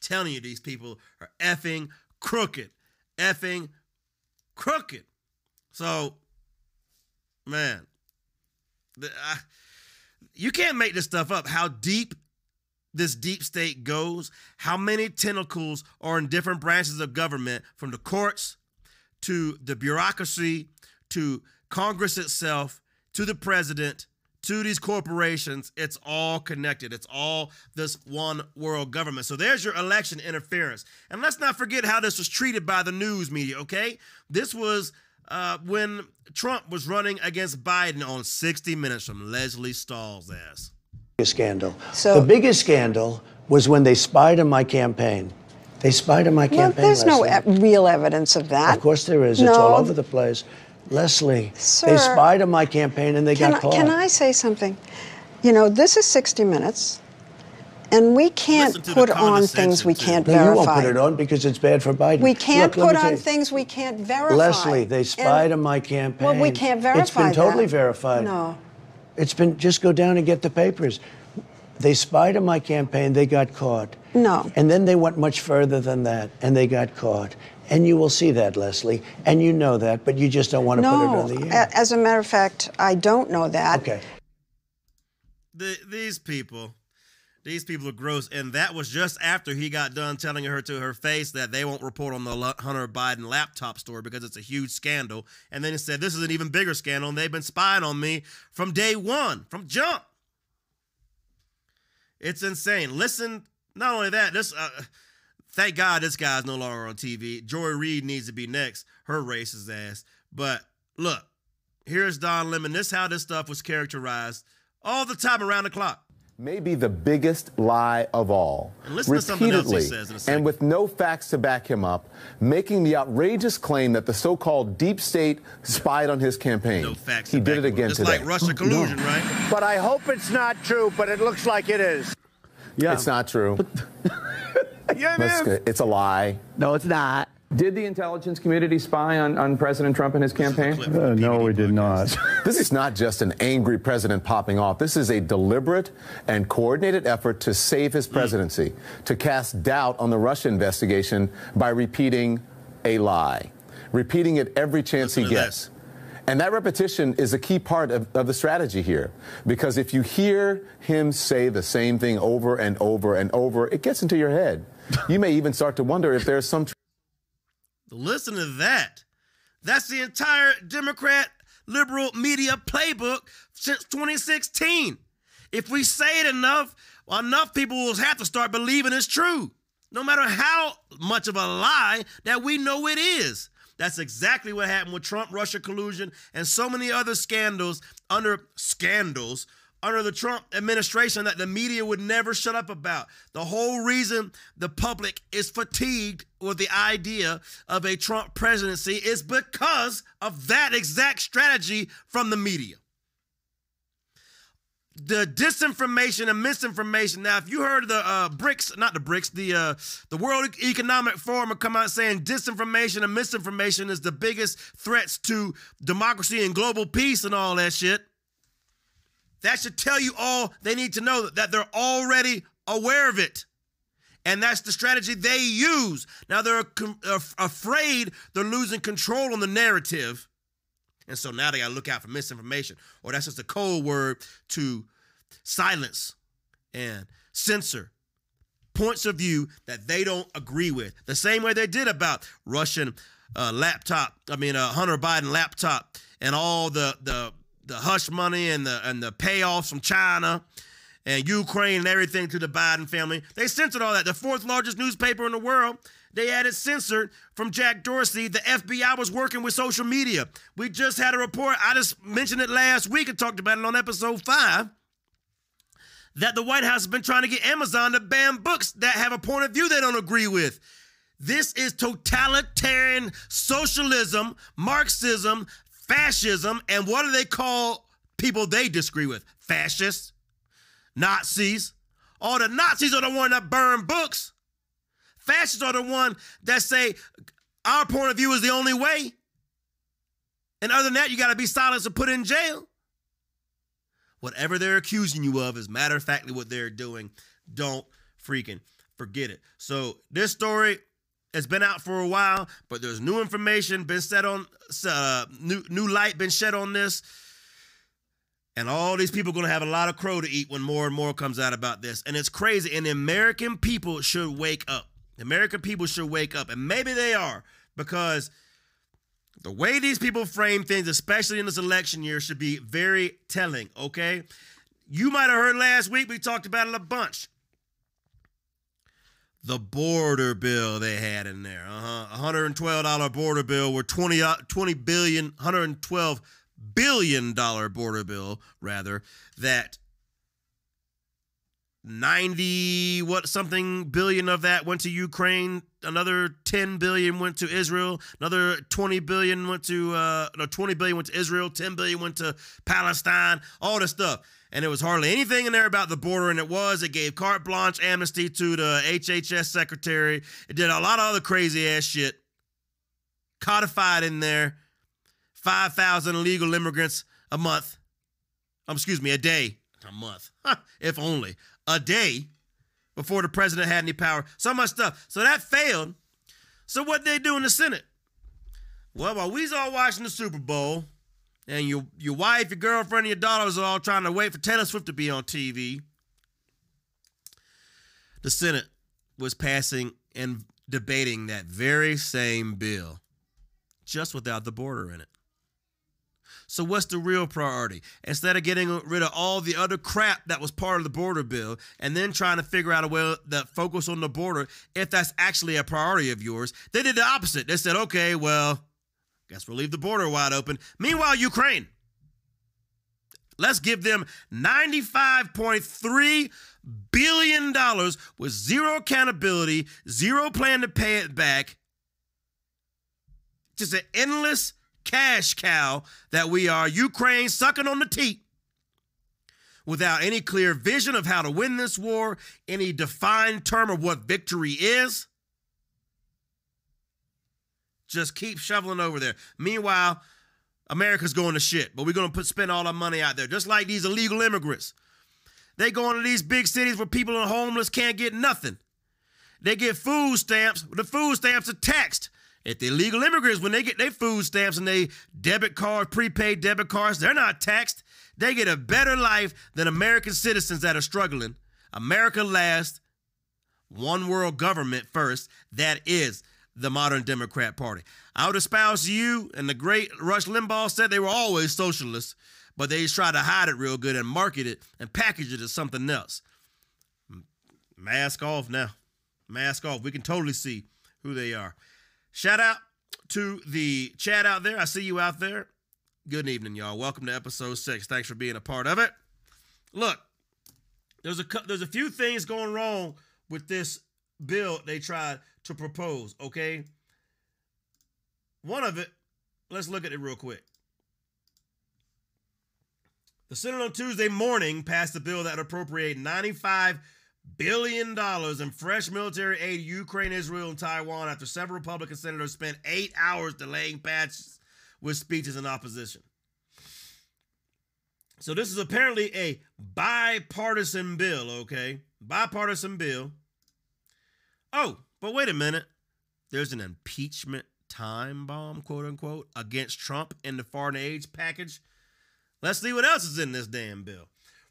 telling you, these people are effing crooked. Effing crooked. So, man, I, you can't make this stuff up. How deep this deep state goes, how many tentacles are in different branches of government, from the courts to the bureaucracy to Congress itself to the president to these corporations. It's all connected. It's all this one world government. So there's your election interference. And let's not forget how this was treated by the news media, okay? This was uh, when Trump was running against Biden on 60 Minutes from Lesley Stahl's ass. Scandal. So the biggest scandal was when they spied on my campaign. They spied on my well, campaign. There's no e- real evidence of that. Of course there is. No. It's all over the place. Lesley, Sir, they spied on my campaign and they got I, caught. Can I say something? You know, this is 60 Minutes, and we can't Listen to the put on things we can't no, you verify. won't put it on because it's bad for Biden. We can't Look, put on you. things we can't verify. Lesley, they spied And- on my campaign. Well, we can't verify It's been totally that. verified. No. It's been just go down and get the papers. They spied on my campaign, they got caught. No. And then they went much further than that, and they got caught. And you will see that, Lesley. And you know that, but you just don't want to put it on the air. A- As a matter of fact, I don't know that. Okay. The, these people, these people are gross. And that was just after he got done telling her to her face that they won't report on the Hunter Biden laptop story because it's a huge scandal. And then he said, This is an even bigger scandal. And they've been spying on me from day one, from jump. It's insane. Listen, not only that, this. Uh, thank God this guy's no longer on TV. Joy Reid needs to be next. Her racist ass. But look, here's Don Lemon. This how this stuff was characterized all the time around the clock. Maybe the biggest lie of all. And listen to something else he Repeatedly, says in a and with no facts to back him up, making the outrageous claim that the so-called deep state spied on his campaign. No facts. He to did back it up. again It's today. like Russia collusion, right? But I hope it's not true, but it looks like it is. Yeah. It's not true. Yeah, That's good. It's a lie. No, it's not. Did the intelligence community spy on, on President Trump and his campaign? Clip from the no, we did not. This is not just an angry president popping off. This is a deliberate and coordinated effort to save his presidency, to cast doubt on the Russia investigation by repeating a lie, repeating it every chance Listen he gets. this. And that repetition is a key part of, of the strategy here. Because if you hear him say the same thing over and over and over, it gets into your head. You may even start to wonder if there's some Listen to that. That's the entire Democrat liberal media playbook since 2016. If we say it enough, enough people will have to start believing it's true, no matter how much of a lie that we know it is. That's exactly what happened with Trump Russia collusion and so many other scandals under scandals under the Trump administration that the media would never shut up about. The whole reason the public is fatigued with the idea of a Trump presidency is because of that exact strategy from the media. The disinformation and misinformation. Now, if you heard the uh, BRICS, not the BRICS, the uh, the World Economic Forum come out saying disinformation and misinformation is the biggest threats to democracy and global peace and all that shit. That should tell you all they need to know that they're already aware of it. And that's the strategy they use. Now they're afraid they're losing control on the narrative. And so now they got to look out for misinformation. Or that's just a code word to silence and censor points of view that they don't agree with. The same way they did about Russian uh, laptop, I mean, uh, Hunter Biden laptop and all the, the, the hush money and the, and the payoffs from China and Ukraine and everything to the Biden family. They censored all that. The fourth largest newspaper in the world, they had it censored from Jack Dorsey. The FBI was working with social media. We just had a report. I just mentioned it last week and talked about it on episode five. That the White House has been trying to get Amazon to ban books that have a point of view they don't agree with. This is totalitarian socialism, Marxism, fascism, and what do they call people they disagree with? Fascists. Nazis. All the Nazis are the one that burn books. Fascists are the one that say our point of view is the only way. And other than that, you got to be silenced or put in jail. Whatever they're accusing you of is matter of factly what they're doing. Don't freaking forget it. So this story has been out for a while, but there's new information been set on, uh, new new light been shed on this. And all these people are to have a lot of crow to eat when more and more comes out about this. And it's crazy. And the American people should wake up. The American people should wake up. And maybe they are because the way these people frame things, especially in this election year, should be very telling, okay? You might have heard last week, we talked about it a bunch. The border bill they had in there. Uh-huh. $112 border bill where 20, uh, 20 billion, 112 billion dollar border bill rather that 90 what something billion of that went to Ukraine another 10 billion went to Israel another 20 billion went to uh no 20 billion went to Israel 10 billion went to Palestine all this stuff and it was hardly anything in there about the border and it was it gave carte blanche amnesty to the HHS secretary it did a lot of other crazy ass shit codified in there 5,000 illegal immigrants a month. Um, excuse me, a day. A month. if only. A day before the president had any power. So much stuff. So that failed. So what they do in the Senate? Well, while we's all watching the Super Bowl, and your your wife, your girlfriend, your daughters are all trying to wait for Taylor Swift to be on TV, the Senate was passing and debating that very same bill, just without the border in it. So what's the real priority? Instead of getting rid of all the other crap that was part of the border bill and then trying to figure out a way that focus on the border, if that's actually a priority of yours, they did the opposite. They said, okay, well, guess we'll leave the border wide open. Meanwhile, Ukraine. Let's give them $95.3 billion with zero accountability, zero plan to pay it back. Just an endless cash cow that we are, Ukraine sucking on the teat without any clear vision of how to win this war, any defined term of what victory is. Just keep shoveling over there. Meanwhile, America's going to shit, but we're going to put spend all our money out there, just like these illegal immigrants. They go into these big cities where people are homeless can't get nothing. They get food stamps. The food stamps are taxed. If the illegal immigrants, when they get their food stamps and they debit card, prepaid debit cards, they're not taxed. They get a better life than American citizens that are struggling. America last, one world government first. That is the modern Democrat Party. I would espouse you, and the great Rush Limbaugh said they were always socialists, but they just try to hide it real good and market it and package it as something else. Mask off now. Mask off. We can totally see who they are. Shout out to the chat out there. I see you out there. Good evening, y'all. Welcome to episode six. Thanks for being a part of it. Look, there's a there's a few things going wrong with this bill they tried to propose. Okay, one of it. Let's look at it real quick. The Senate on Tuesday morning passed a bill that would appropriate 95 billion dollars in fresh military aid to Ukraine, Israel, and Taiwan after several Republican senators spent eight hours delaying patches with speeches in opposition. So this is apparently a bipartisan bill, okay? Bipartisan bill. Oh, but wait a minute. There's an impeachment time bomb, quote unquote, against Trump in the foreign aid package. Let's see what else is in this damn bill.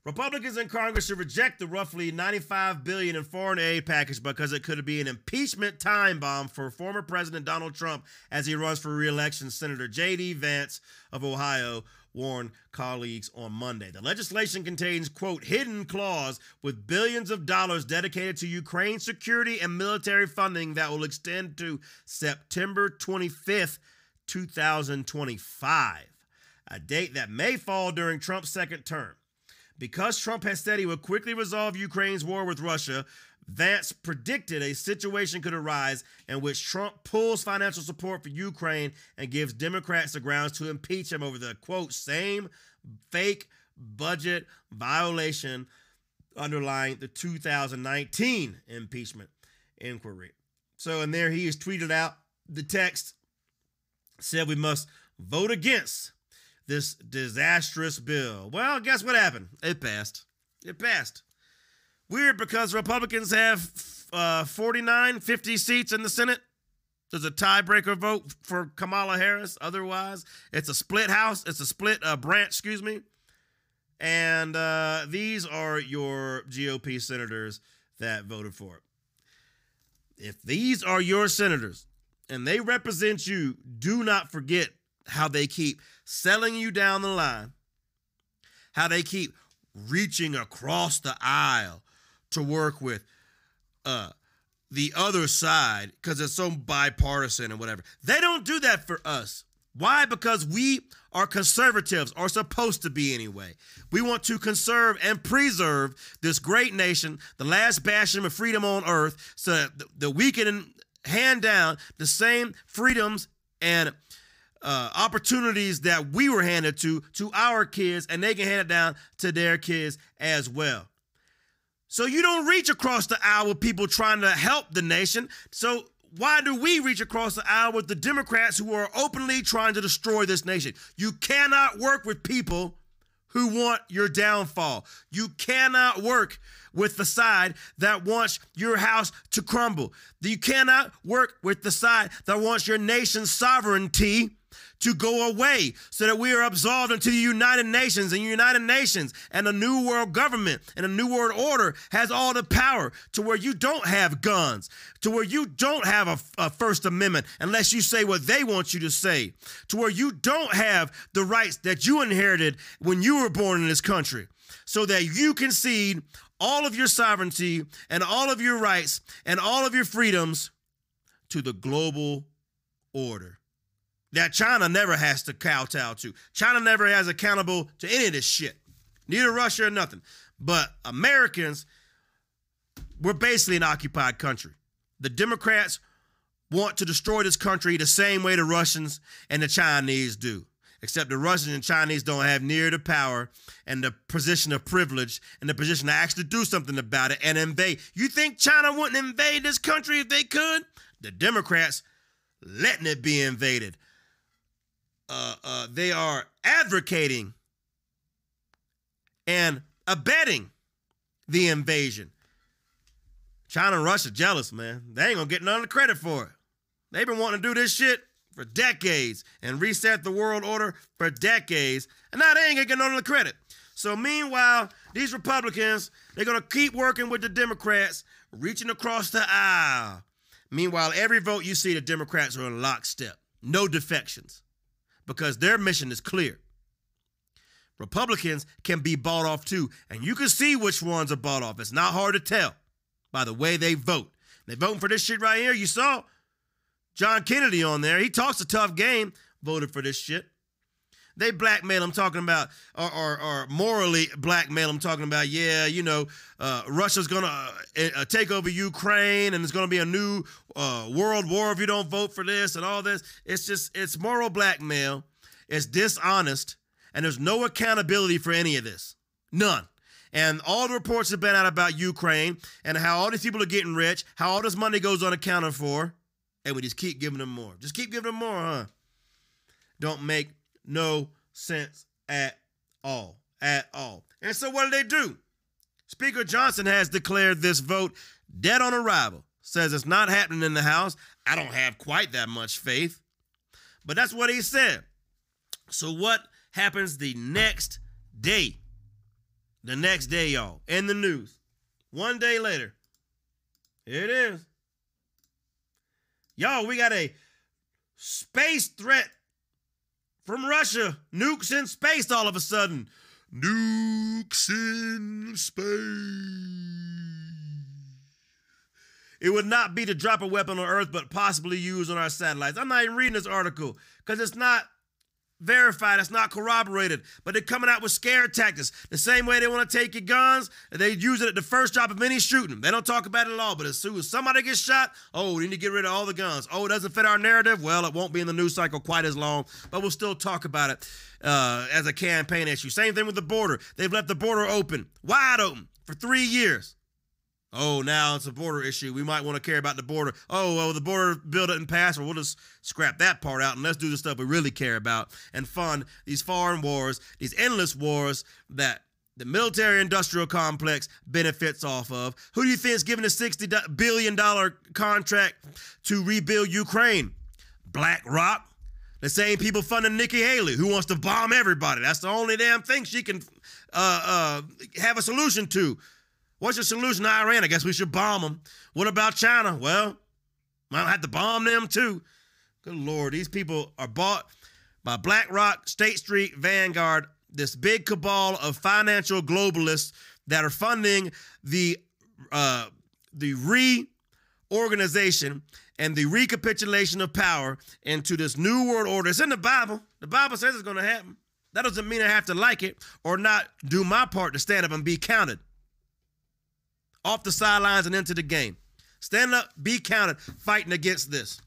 Republicans in Congress should reject the roughly 95 billion in foreign aid package because it could be an impeachment time bomb for former President Donald Trump as he runs for re-election. Senator J.D. Vance of Ohio warned colleagues on Monday. The legislation contains, quote, hidden clause with billions of dollars dedicated to Ukraine security and military funding that will extend to September 25th, 2025, a date that may fall during Trump's second term. Because Trump has said he would quickly resolve Ukraine's war with Russia, Vance predicted a situation could arise in which Trump pulls financial support for Ukraine and gives Democrats the grounds to impeach him over the quote same fake budget violation underlying the 2019 impeachment inquiry. So, in there, he has tweeted out the text said we must vote against this disastrous bill. Well, guess what happened? It passed. It passed. Weird because Republicans have uh, 49, 50 seats in the Senate. There's a tiebreaker vote for Kamala Harris. Otherwise, it's a split house. It's a split uh, branch, excuse me. And uh, these are your GOP senators that voted for it. If these are your senators and they represent you, do not forget how they keep selling you down the line, how they keep reaching across the aisle to work with uh, the other side because it's so bipartisan and whatever. They don't do that for us. Why? Because we are conservatives, are supposed to be anyway. We want to conserve and preserve this great nation, the last bastion of freedom on earth, so that we can hand down the same freedoms and uh, opportunities that we were handed to to our kids, and they can hand it down to their kids as well. So you don't reach across the aisle with people trying to help the nation. So why do we reach across the aisle with the Democrats who are openly trying to destroy this nation? You cannot work with people who want your downfall. You cannot work with the side that wants your house to crumble. You cannot work with the side that wants your nation's sovereignty to go away so that we are absolved into the United Nations. And United Nations and a new world government and a new world order has all the power to where you don't have guns, to where you don't have a, a First Amendment unless you say what they want you to say, to where you don't have the rights that you inherited when you were born in this country so that you concede all of your sovereignty and all of your rights and all of your freedoms to the global order that China never has to kowtow to. China never has accountable to any of this shit. Neither Russia or nothing. But Americans, we're basically an occupied country. The Democrats want to destroy this country the same way the Russians and the Chinese do. Except the Russians and Chinese don't have near the power and the position of privilege and the position to actually do something about it and invade. You think China wouldn't invade this country if they could? The Democrats letting it be invaded uh, uh, they are advocating and abetting the invasion. China and Russia jealous, man. They ain't gonna get none of the credit for it. They've been wanting to do this shit for decades and reset the world order for decades, and now they ain't gonna get none of the credit. So meanwhile, these Republicans, they're gonna keep working with the Democrats, reaching across the aisle. Meanwhile, every vote you see, the Democrats are in lockstep. No defections because their mission is clear. Republicans can be bought off too, and you can see which ones are bought off. It's not hard to tell by the way they vote. They voting for this shit right here. You saw John Kennedy on there. He talks a tough game, voted for this shit. They blackmail him talking about, or, or, or morally blackmail him talking about, yeah, you know, uh, Russia's to uh, uh, take over Ukraine and it's to be a new uh, world war if you don't vote for this and all this. It's just, it's moral blackmail. It's dishonest. And there's no accountability for any of this. None. And all the reports have been out about Ukraine and how all these people are getting rich, how all this money goes unaccounted for. And we just keep giving them more. Just keep giving them more, huh? Don't make no sense at all. At all. And so what do they do? Speaker Johnson has declared this vote dead on arrival. Says it's not happening in the House. I don't have quite that much faith. But that's what he said. So what happens the next day? The next day, y'all, in the news. One day later, here it is. Y'all, we got a space threat from Russia. Nukes in space all of a sudden. Nukes in space. It would not be to drop a weapon on Earth, but possibly use on our satellites. I'm not even reading this article because it's not verified, it's not corroborated, but they're coming out with scare tactics. The same way they want to take your guns, they use it at the first drop of any shooting. They don't talk about it at all, but as soon as somebody gets shot, oh, we need to get rid of all the guns. Oh, it doesn't fit our narrative. Well, it won't be in the news cycle quite as long, but we'll still talk about it uh, as a campaign issue. Same thing with the border. They've left the border open, wide open, for three years. Oh, now it's a border issue. We might want to care about the border. Oh, well, the border bill didn't pass, or we'll just scrap that part out and let's do the stuff we really care about and fund these foreign wars, these endless wars that the military industrial complex benefits off of. Who do you think is giving a $60 billion contract to rebuild Ukraine? BlackRock. The same people funding Nikki Haley, who wants to bomb everybody. That's the only damn thing she can uh, uh, have a solution to. What's your solution to Iran? I guess we should bomb them. What about China? Well, might have to bomb them too. Good Lord, these people are bought by BlackRock, State Street, Vanguard, this big cabal of financial globalists that are funding the uh, the reorganization and the recapitulation of power into this new world order. It's in the Bible. The Bible says it's going to happen. That doesn't mean I have to like it or not do my part to stand up and be counted off the sidelines and into the game. Stand up, be counted, fighting against this.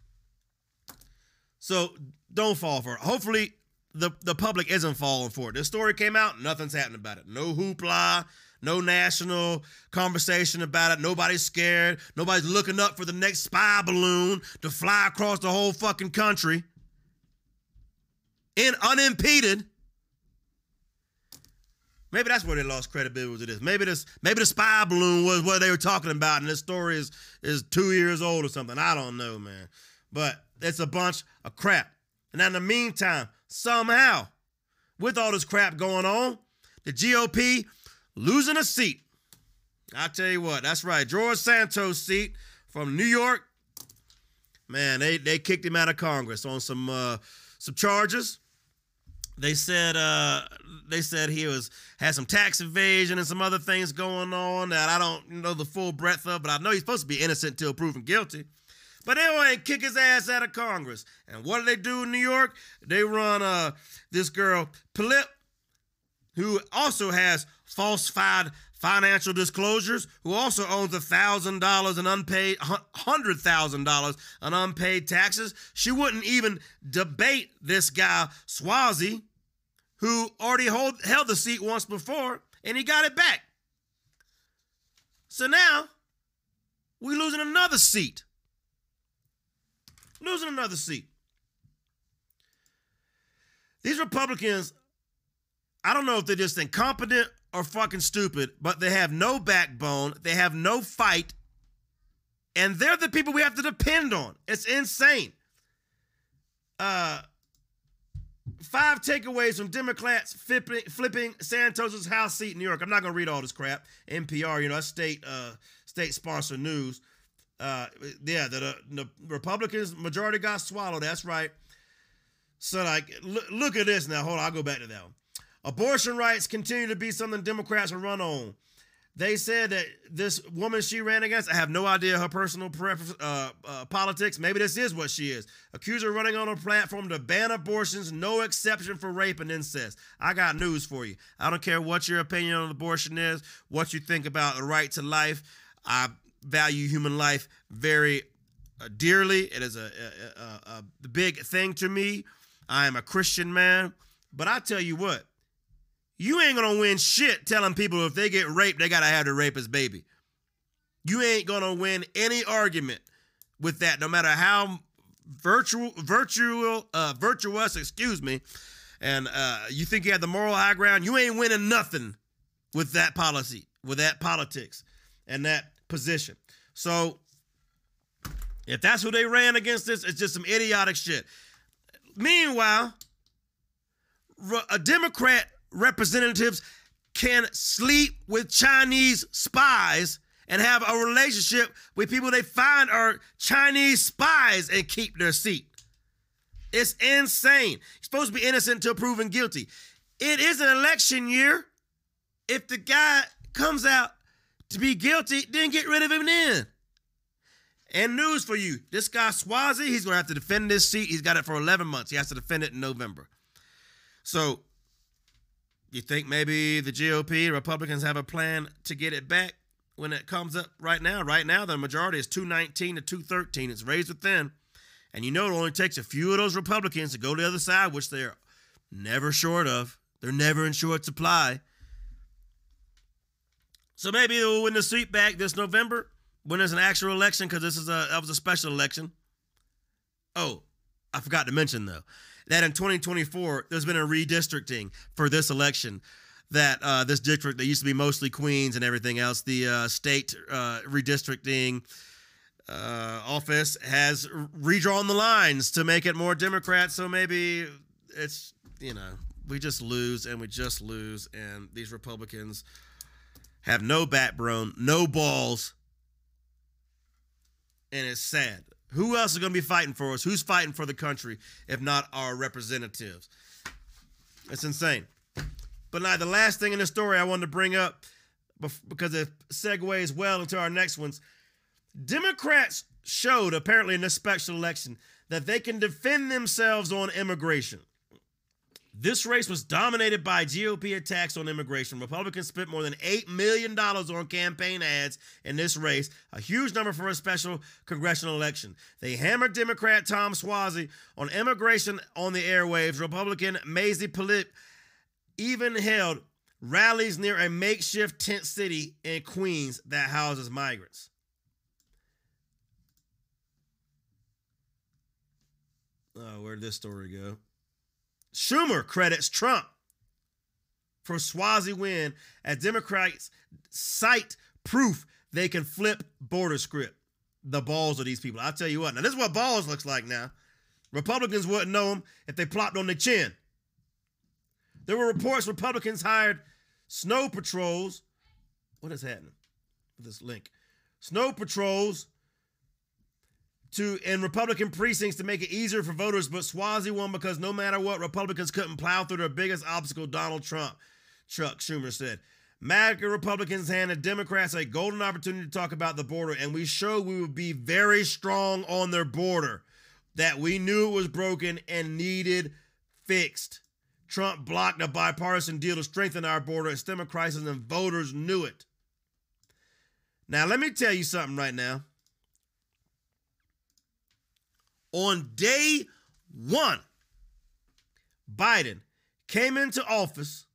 So don't fall for it. Hopefully, the, the public isn't falling for it. This story came out, nothing's happening about it. No hoopla, no national conversation about it. Nobody's scared. Nobody's looking up for the next spy balloon to fly across the whole fucking country in unimpeded. Maybe that's where they lost credibility with this. Maybe this, maybe the spy balloon was what they were talking about, and this story is is two years old or something. I don't know, man. But it's a bunch of crap. And in the meantime, somehow, with all this crap going on, the GOP losing a seat. I tell you what, that's right. George Santos' seat from New York. Man, they they kicked him out of Congress on some uh, some charges. They said uh, they said he was had some tax evasion and some other things going on that I don't know the full breadth of, but I know he's supposed to be innocent until proven guilty. But they kick his ass out of Congress. And what do they do in New York? They run uh, this girl Pilip, who also has falsified financial disclosures, who also owns a thousand dollars in unpaid hundred thousand dollars in unpaid taxes. She wouldn't even debate this guy Suozzi, who already hold, held the seat once before, and he got it back. So now we're losing another seat. Losing another seat. These Republicans, I don't know if they're just incompetent or fucking stupid, but they have no backbone, they have no fight, and they're the people we have to depend on. It's insane. Uh, five takeaways from Democrats flipping, flipping Santos's House seat in New York. I'm not gonna read all this crap. NPR, you know, that's state uh, state sponsored news. Uh, yeah, the, the Republicans majority got swallowed. That's right. So like, look, look at this now. Hold on, I'll go back to that one. Abortion rights continue to be something Democrats will run on. They said that this woman she ran against, I have no idea her personal uh, uh, politics. Maybe this is what she is. Accuse her of running on a platform to ban abortions, no exception for rape and incest. I got news for you. I don't care what your opinion on abortion is, what you think about the right to life. I value human life very uh, dearly. It is a, a, a, a big thing to me. I am a Christian man. But I tell you what, you ain't gonna win shit telling people if they get raped, they gotta have the rapist baby. You ain't gonna win any argument with that, no matter how virtual, virtual, uh, virtuous, excuse me, and uh, you think you have the moral high ground. You ain't winning nothing with that policy, with that politics, and that position. So, if that's who they ran against, this it's just some idiotic shit. Meanwhile, a Democrat representatives can sleep with Chinese spies and have a relationship with people they find are Chinese spies and keep their seat. It's insane. You're supposed to be innocent until proven guilty. It is an election year. If the guy comes out to be guilty, then get rid of him then. And news for you this guy, Suozzi, he's going to have to defend this seat. He's got it for 11 months. He has to defend it in November. So, you think maybe the GOP, Republicans have a plan to get it back when it comes up right now? Right now, the majority is 219 to 213. It's razor thin. And you know it only takes a few of those Republicans to go to the other side, which they're never short of. They're never in short supply. So maybe they'll win the seat back this November when there's an actual election, because this is a that was a special election. Oh, I forgot to mention though that in 2024 there's been a redistricting for this election. That uh, this district that used to be mostly Queens and everything else, the uh, state uh, redistricting uh, office has redrawn the lines to make it more Democrat. So maybe it's you know we just lose and we just lose, and these Republicans have no backbone, no balls, and it's sad. Who else is going to be fighting for us? Who's fighting for the country if not our representatives? It's insane. But now, the last thing in the story I wanted to bring up because it segues well into our next ones. Democrats showed apparently in this special election that they can defend themselves on immigration. This race was dominated by GOP attacks on immigration. Republicans spent more than $8 million on campaign ads in this race, a huge number for a special congressional election. They hammered Democrat Tom Suozzi on immigration on the airwaves. Republican Mazi Pilip even held rallies near a makeshift tent city in Queens that houses migrants. Oh, where'd this story go? Schumer credits Trump for Suozzi win as Democrats cite proof they can flip border script. The balls of these people. I'll tell you what. Now, this is what balls looks like now. Republicans wouldn't know them if they plopped on their chin. There were reports Republicans hired snow patrols. What is happening with this link? Snow patrols to in Republican precincts to make it easier for voters, but Suozzi won because no matter what, Republicans couldn't plow through their biggest obstacle, Donald Trump. Chuck Schumer said. MAGA Republicans handed Democrats a golden opportunity to talk about the border, and we showed we would be very strong on their border, that we knew it was broken and needed fixed. Trump blocked a bipartisan deal to strengthen our border, a stem a crisis, and voters knew it. Now, let me tell you something right now on day one, Biden came into office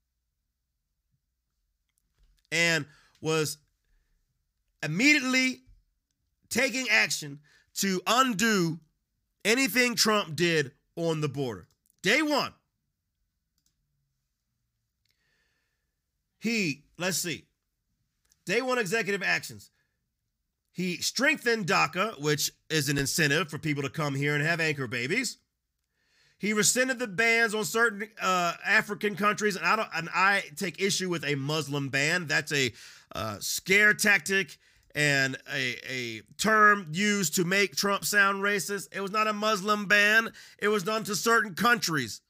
and was immediately taking action to undo anything Trump did on the border. Day one. He, let's see, day one executive actions. He strengthened DACA, which is an incentive for people to come here and have anchor babies. He rescinded the bans on certain uh, African countries, and I don't. And I take issue with a Muslim ban. That's a uh, scare tactic and a, a term used to make Trump sound racist. It was not a Muslim ban. It was done to certain countries.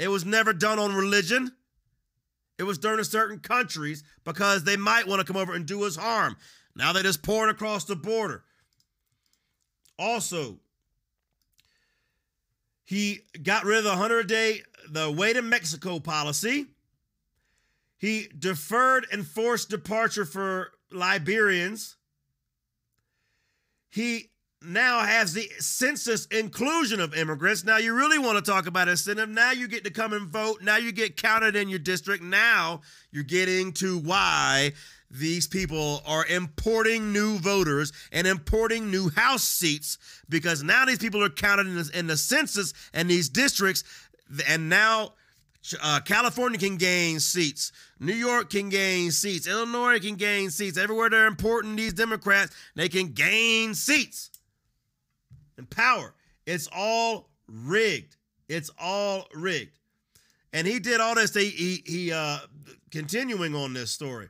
It was never done on religion. It was done to certain countries because they might want to come over and do us harm. Now they just pouring across the border. Also, he got rid of the 100 day, the way to Mexico policy. He deferred enforced departure for Liberians. He now has the census inclusion of immigrants. Now, you really want to talk about incentive. Now you get to come and vote. Now you get counted in your district. Now you're getting to why these people are importing new voters and importing new House seats because now these people are counted in the, in the census and these districts, and now uh, California can gain seats, New York can gain seats, Illinois can gain seats. Everywhere they're importing these Democrats, they can gain seats and power. It's all rigged. It's all rigged. And he did all this. He he, he uh continuing on this story.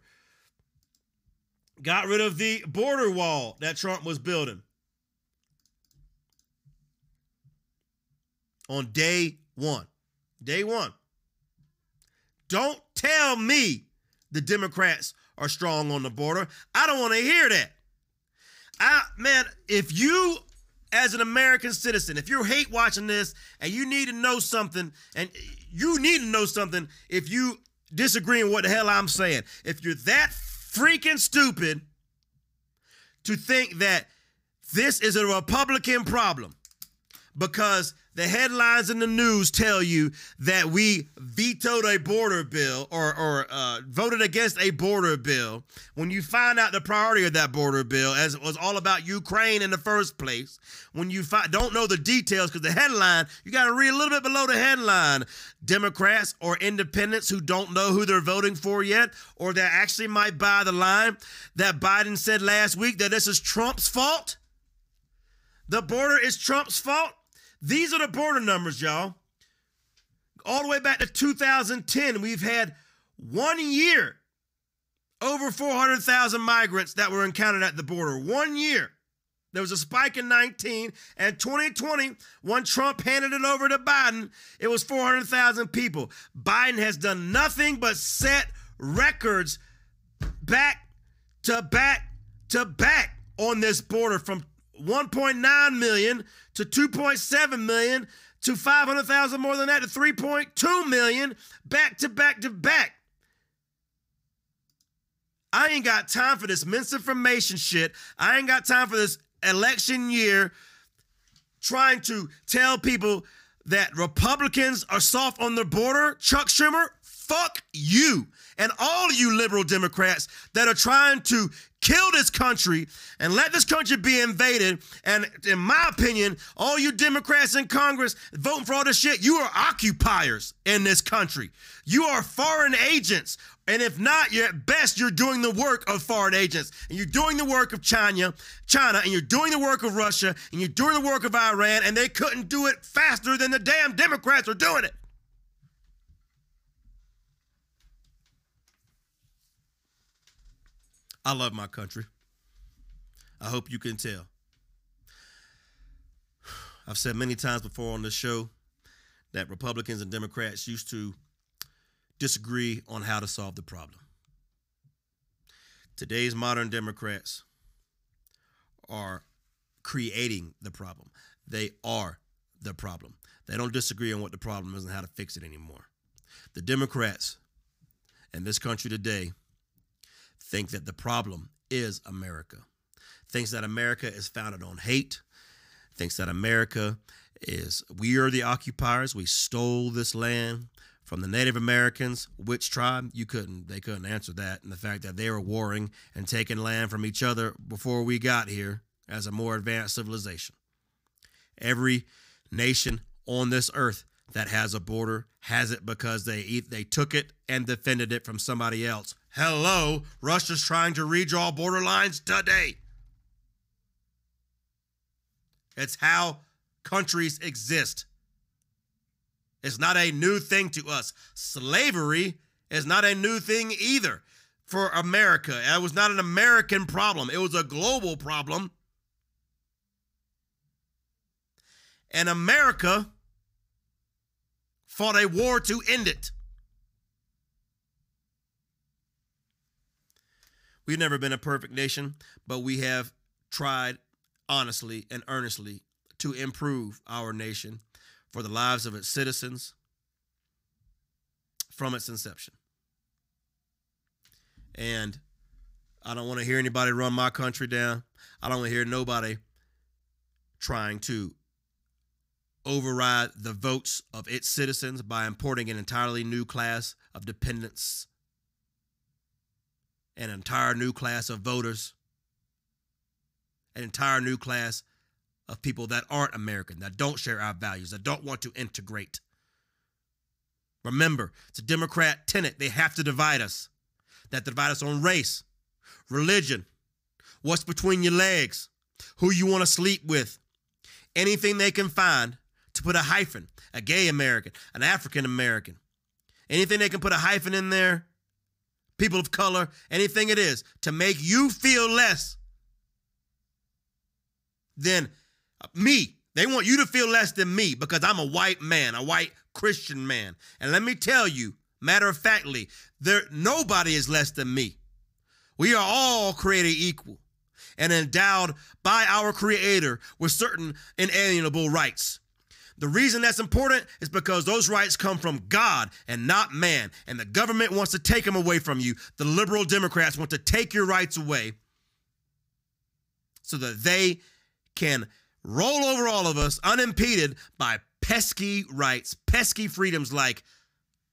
Got rid of the border wall that Trump was building. On day one. Day one. Don't tell me the Democrats are strong on the border. I don't want to hear that. I man, if you as an American citizen, if you hate watching this and you need to know something, and you need to know something if you disagree with what the hell I'm saying. If you're that freaking stupid to think that this is a Republican problem because the headlines in the news tell you that we vetoed a border bill or, or uh, voted against a border bill. When you find out the priority of that border bill, as it was all about Ukraine in the first place, when you fi- don't know the details, because the headline, you got to read a little bit below the headline. Democrats or independents who don't know who they're voting for yet, or that actually might buy the line that Biden said last week that this is Trump's fault. The border is Trump's fault. These are the border numbers, y'all. All the way back to 2010, we've had one year over 400,000 migrants that were encountered at the border. One year. There was a spike in 19 and 2020 when Trump handed it over to Biden, it was 400,000 people. Biden has done nothing but set records back to back to back on this border from 1.9 million to 2.7 million to 500,000 more than that to 3.2 million back to back to back. I ain't got time for this misinformation shit. I ain't got time for this election year trying to tell people that Republicans are soft on the border. Chuck Schumer, fuck you and all you liberal Democrats that are trying to kill this country and let this country be invaded. And in my opinion, all you Democrats in Congress voting for all this shit, you are occupiers in this country. You are foreign agents. And if not, you're at best you're doing the work of foreign agents. And you're doing the work of China, China, and you're doing the work of Russia, and you're doing the work of Iran, and they couldn't do it faster than the damn Democrats are doing it. I love my country. I hope you can tell. I've said many times before on this show that Republicans and Democrats used to disagree on how to solve the problem. Today's modern Democrats are creating the problem. They are the problem. They don't disagree on what the problem is and how to fix it anymore. The Democrats in this country today think that the problem is America, thinks that America is founded on hate, thinks that America is, we are the occupiers, we stole this land from the Native Americans, which tribe? You couldn't, they couldn't answer that. And the fact that they were warring and taking land from each other before we got here as a more advanced civilization. Every nation on this earth that has a border has it because they they took it and defended it from somebody else. Hello, Russia's trying to redraw border lines today. It's how countries exist. It's not a new thing to us. Slavery is not a new thing either for America. It was not an American problem, it was a global problem. And America fought a war to end it. We've never been a perfect nation, but we have tried honestly and earnestly to improve our nation for the lives of its citizens from its inception. And I don't want to hear anybody run my country down. I don't want to hear nobody trying to override the votes of its citizens by importing an entirely new class of dependents, an entire new class of voters, an entire new class of people that aren't American, that don't share our values, that don't want to integrate. Remember, it's a Democrat tenet. They have to divide us. That divide us on race, religion, what's between your legs, who you want to sleep with, anything they can find to put a hyphen, a gay American, an African American, anything they can put a hyphen in there, people of color, anything it is to make you feel less than uh, me. They want you to feel less than me because I'm a white man, a white Christian man. And let me tell you, matter of factly, there nobody is less than me. We are all created equal and endowed by our creator with certain inalienable rights. The reason that's important is because those rights come from God and not man. And the government wants to take them away from you. The liberal Democrats want to take your rights away so that they can roll over all of us unimpeded by pesky rights, pesky freedoms like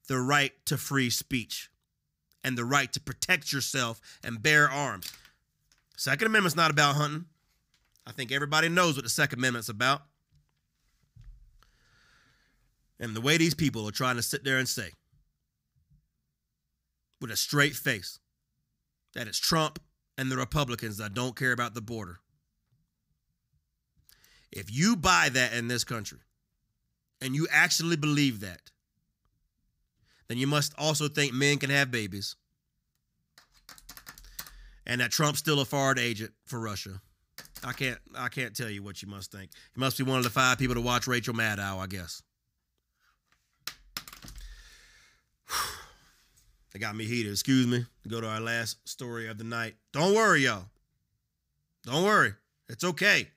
the right to free speech and the right to protect yourself and bear arms. Second Amendment's not about hunting. I think everybody knows what the Second Amendment's about. And the way these people are trying to sit there and say, with a straight face, that it's Trump and the Republicans that don't care about the border. If you buy that in this country and you actually believe that, then you must also think men can have babies and that Trump's still a foreign agent for Russia. I can't I can't tell you what you must think. You must be one of the five people to watch Rachel Maddow, I guess. They got me heated. Excuse me. Go to our last story of the night. Don't worry, y'all. Don't worry. It's okay.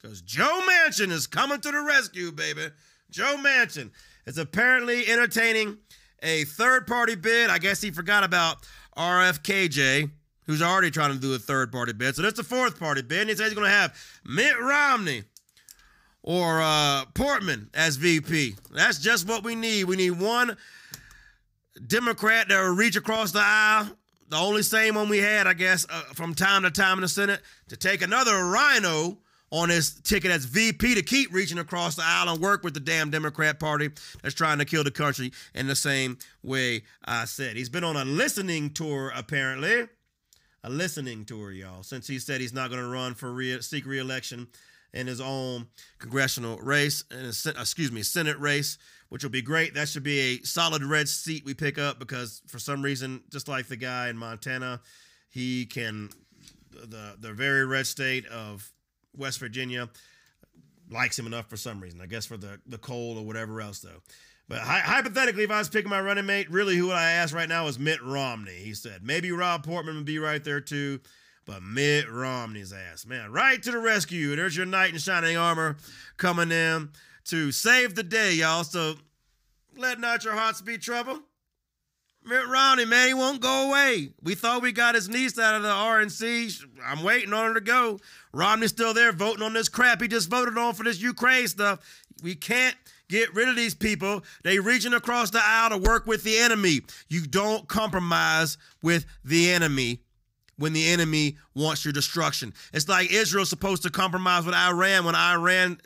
Because Joe Manchin is coming to the rescue, baby. Joe Manchin is apparently entertaining a third party bid. I guess he forgot about RFKJ, who's already trying to do a third party bid. So that's a fourth party bid. And he says he's going to have Mitt Romney or uh, Portman as VP. That's just what we need. We need one Democrat that will reach across the aisle, the only same one we had, I guess, uh, from time to time in the Senate, to take another RINO on his ticket as VP to keep reaching across the aisle and work with the damn Democrat Party that's trying to kill the country in the same way I said. He's been on a listening tour, apparently. A listening tour, y'all, since he said he's not going to run for re- seek reelection in his own congressional race, in and excuse me, Senate race, which will be great. That should be a solid red seat we pick up because for some reason, just like the guy in Montana, he can the the very red state of West Virginia likes him enough for some reason. I guess for the the cold or whatever else though. But hi- hypothetically, if I was picking my running mate, really who would I ask right now is Mitt Romney. He said maybe Rob Portman would be right there too, but Mitt Romney's ass, man, right to the rescue. There's your knight in shining armor coming in to save the day, y'all. So let not your hearts be troubled. Mitt Romney, man, he won't go away. We thought we got his niece out of the RNC. I'm waiting on her to go. Romney's still there voting on this crap he just voted on for this Ukraine stuff. We can't get rid of these people. They reaching across the aisle to work with the enemy. You don't compromise with the enemy when the enemy wants your destruction. It's like Israel's supposed to compromise with Iran when Iran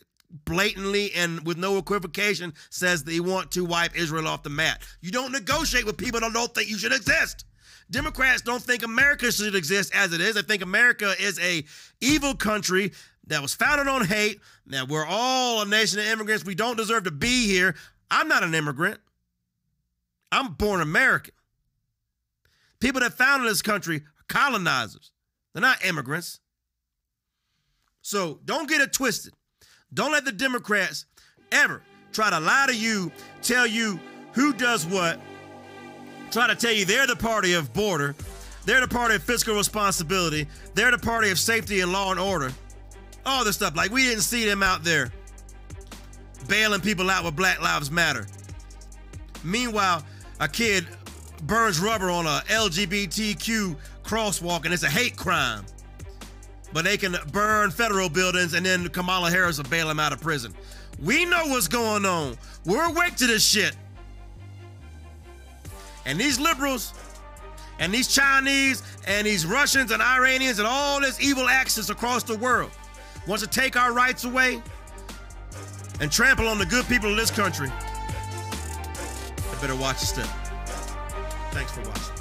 blatantly and with no equivocation says they want to wipe Israel off the map. You don't negotiate with people that don't think you should exist. Democrats don't think America should exist as it is. They think America is a evil country that was founded on hate, that we're all a nation of immigrants. We don't deserve to be here. I'm not an immigrant. I'm born American. People that founded this country are colonizers. They're not immigrants. So don't get it twisted. Don't let the Democrats ever try to lie to you, tell you who does what, try to tell you they're the party of border, they're the party of fiscal responsibility, they're the party of safety and law and order. All this stuff. Like we didn't see them out there bailing people out with Black Lives Matter. Meanwhile, a kid burns rubber on a LGBTQ crosswalk and it's a hate crime. But they can burn federal buildings and then Kamala Harris will bail him out of prison. We know what's going on. We're awake to this shit. And these liberals and these Chinese and these Russians and Iranians and all this evil axis across the world wants to take our rights away and trample on the good people of this country. They better watch your step. Thanks for watching.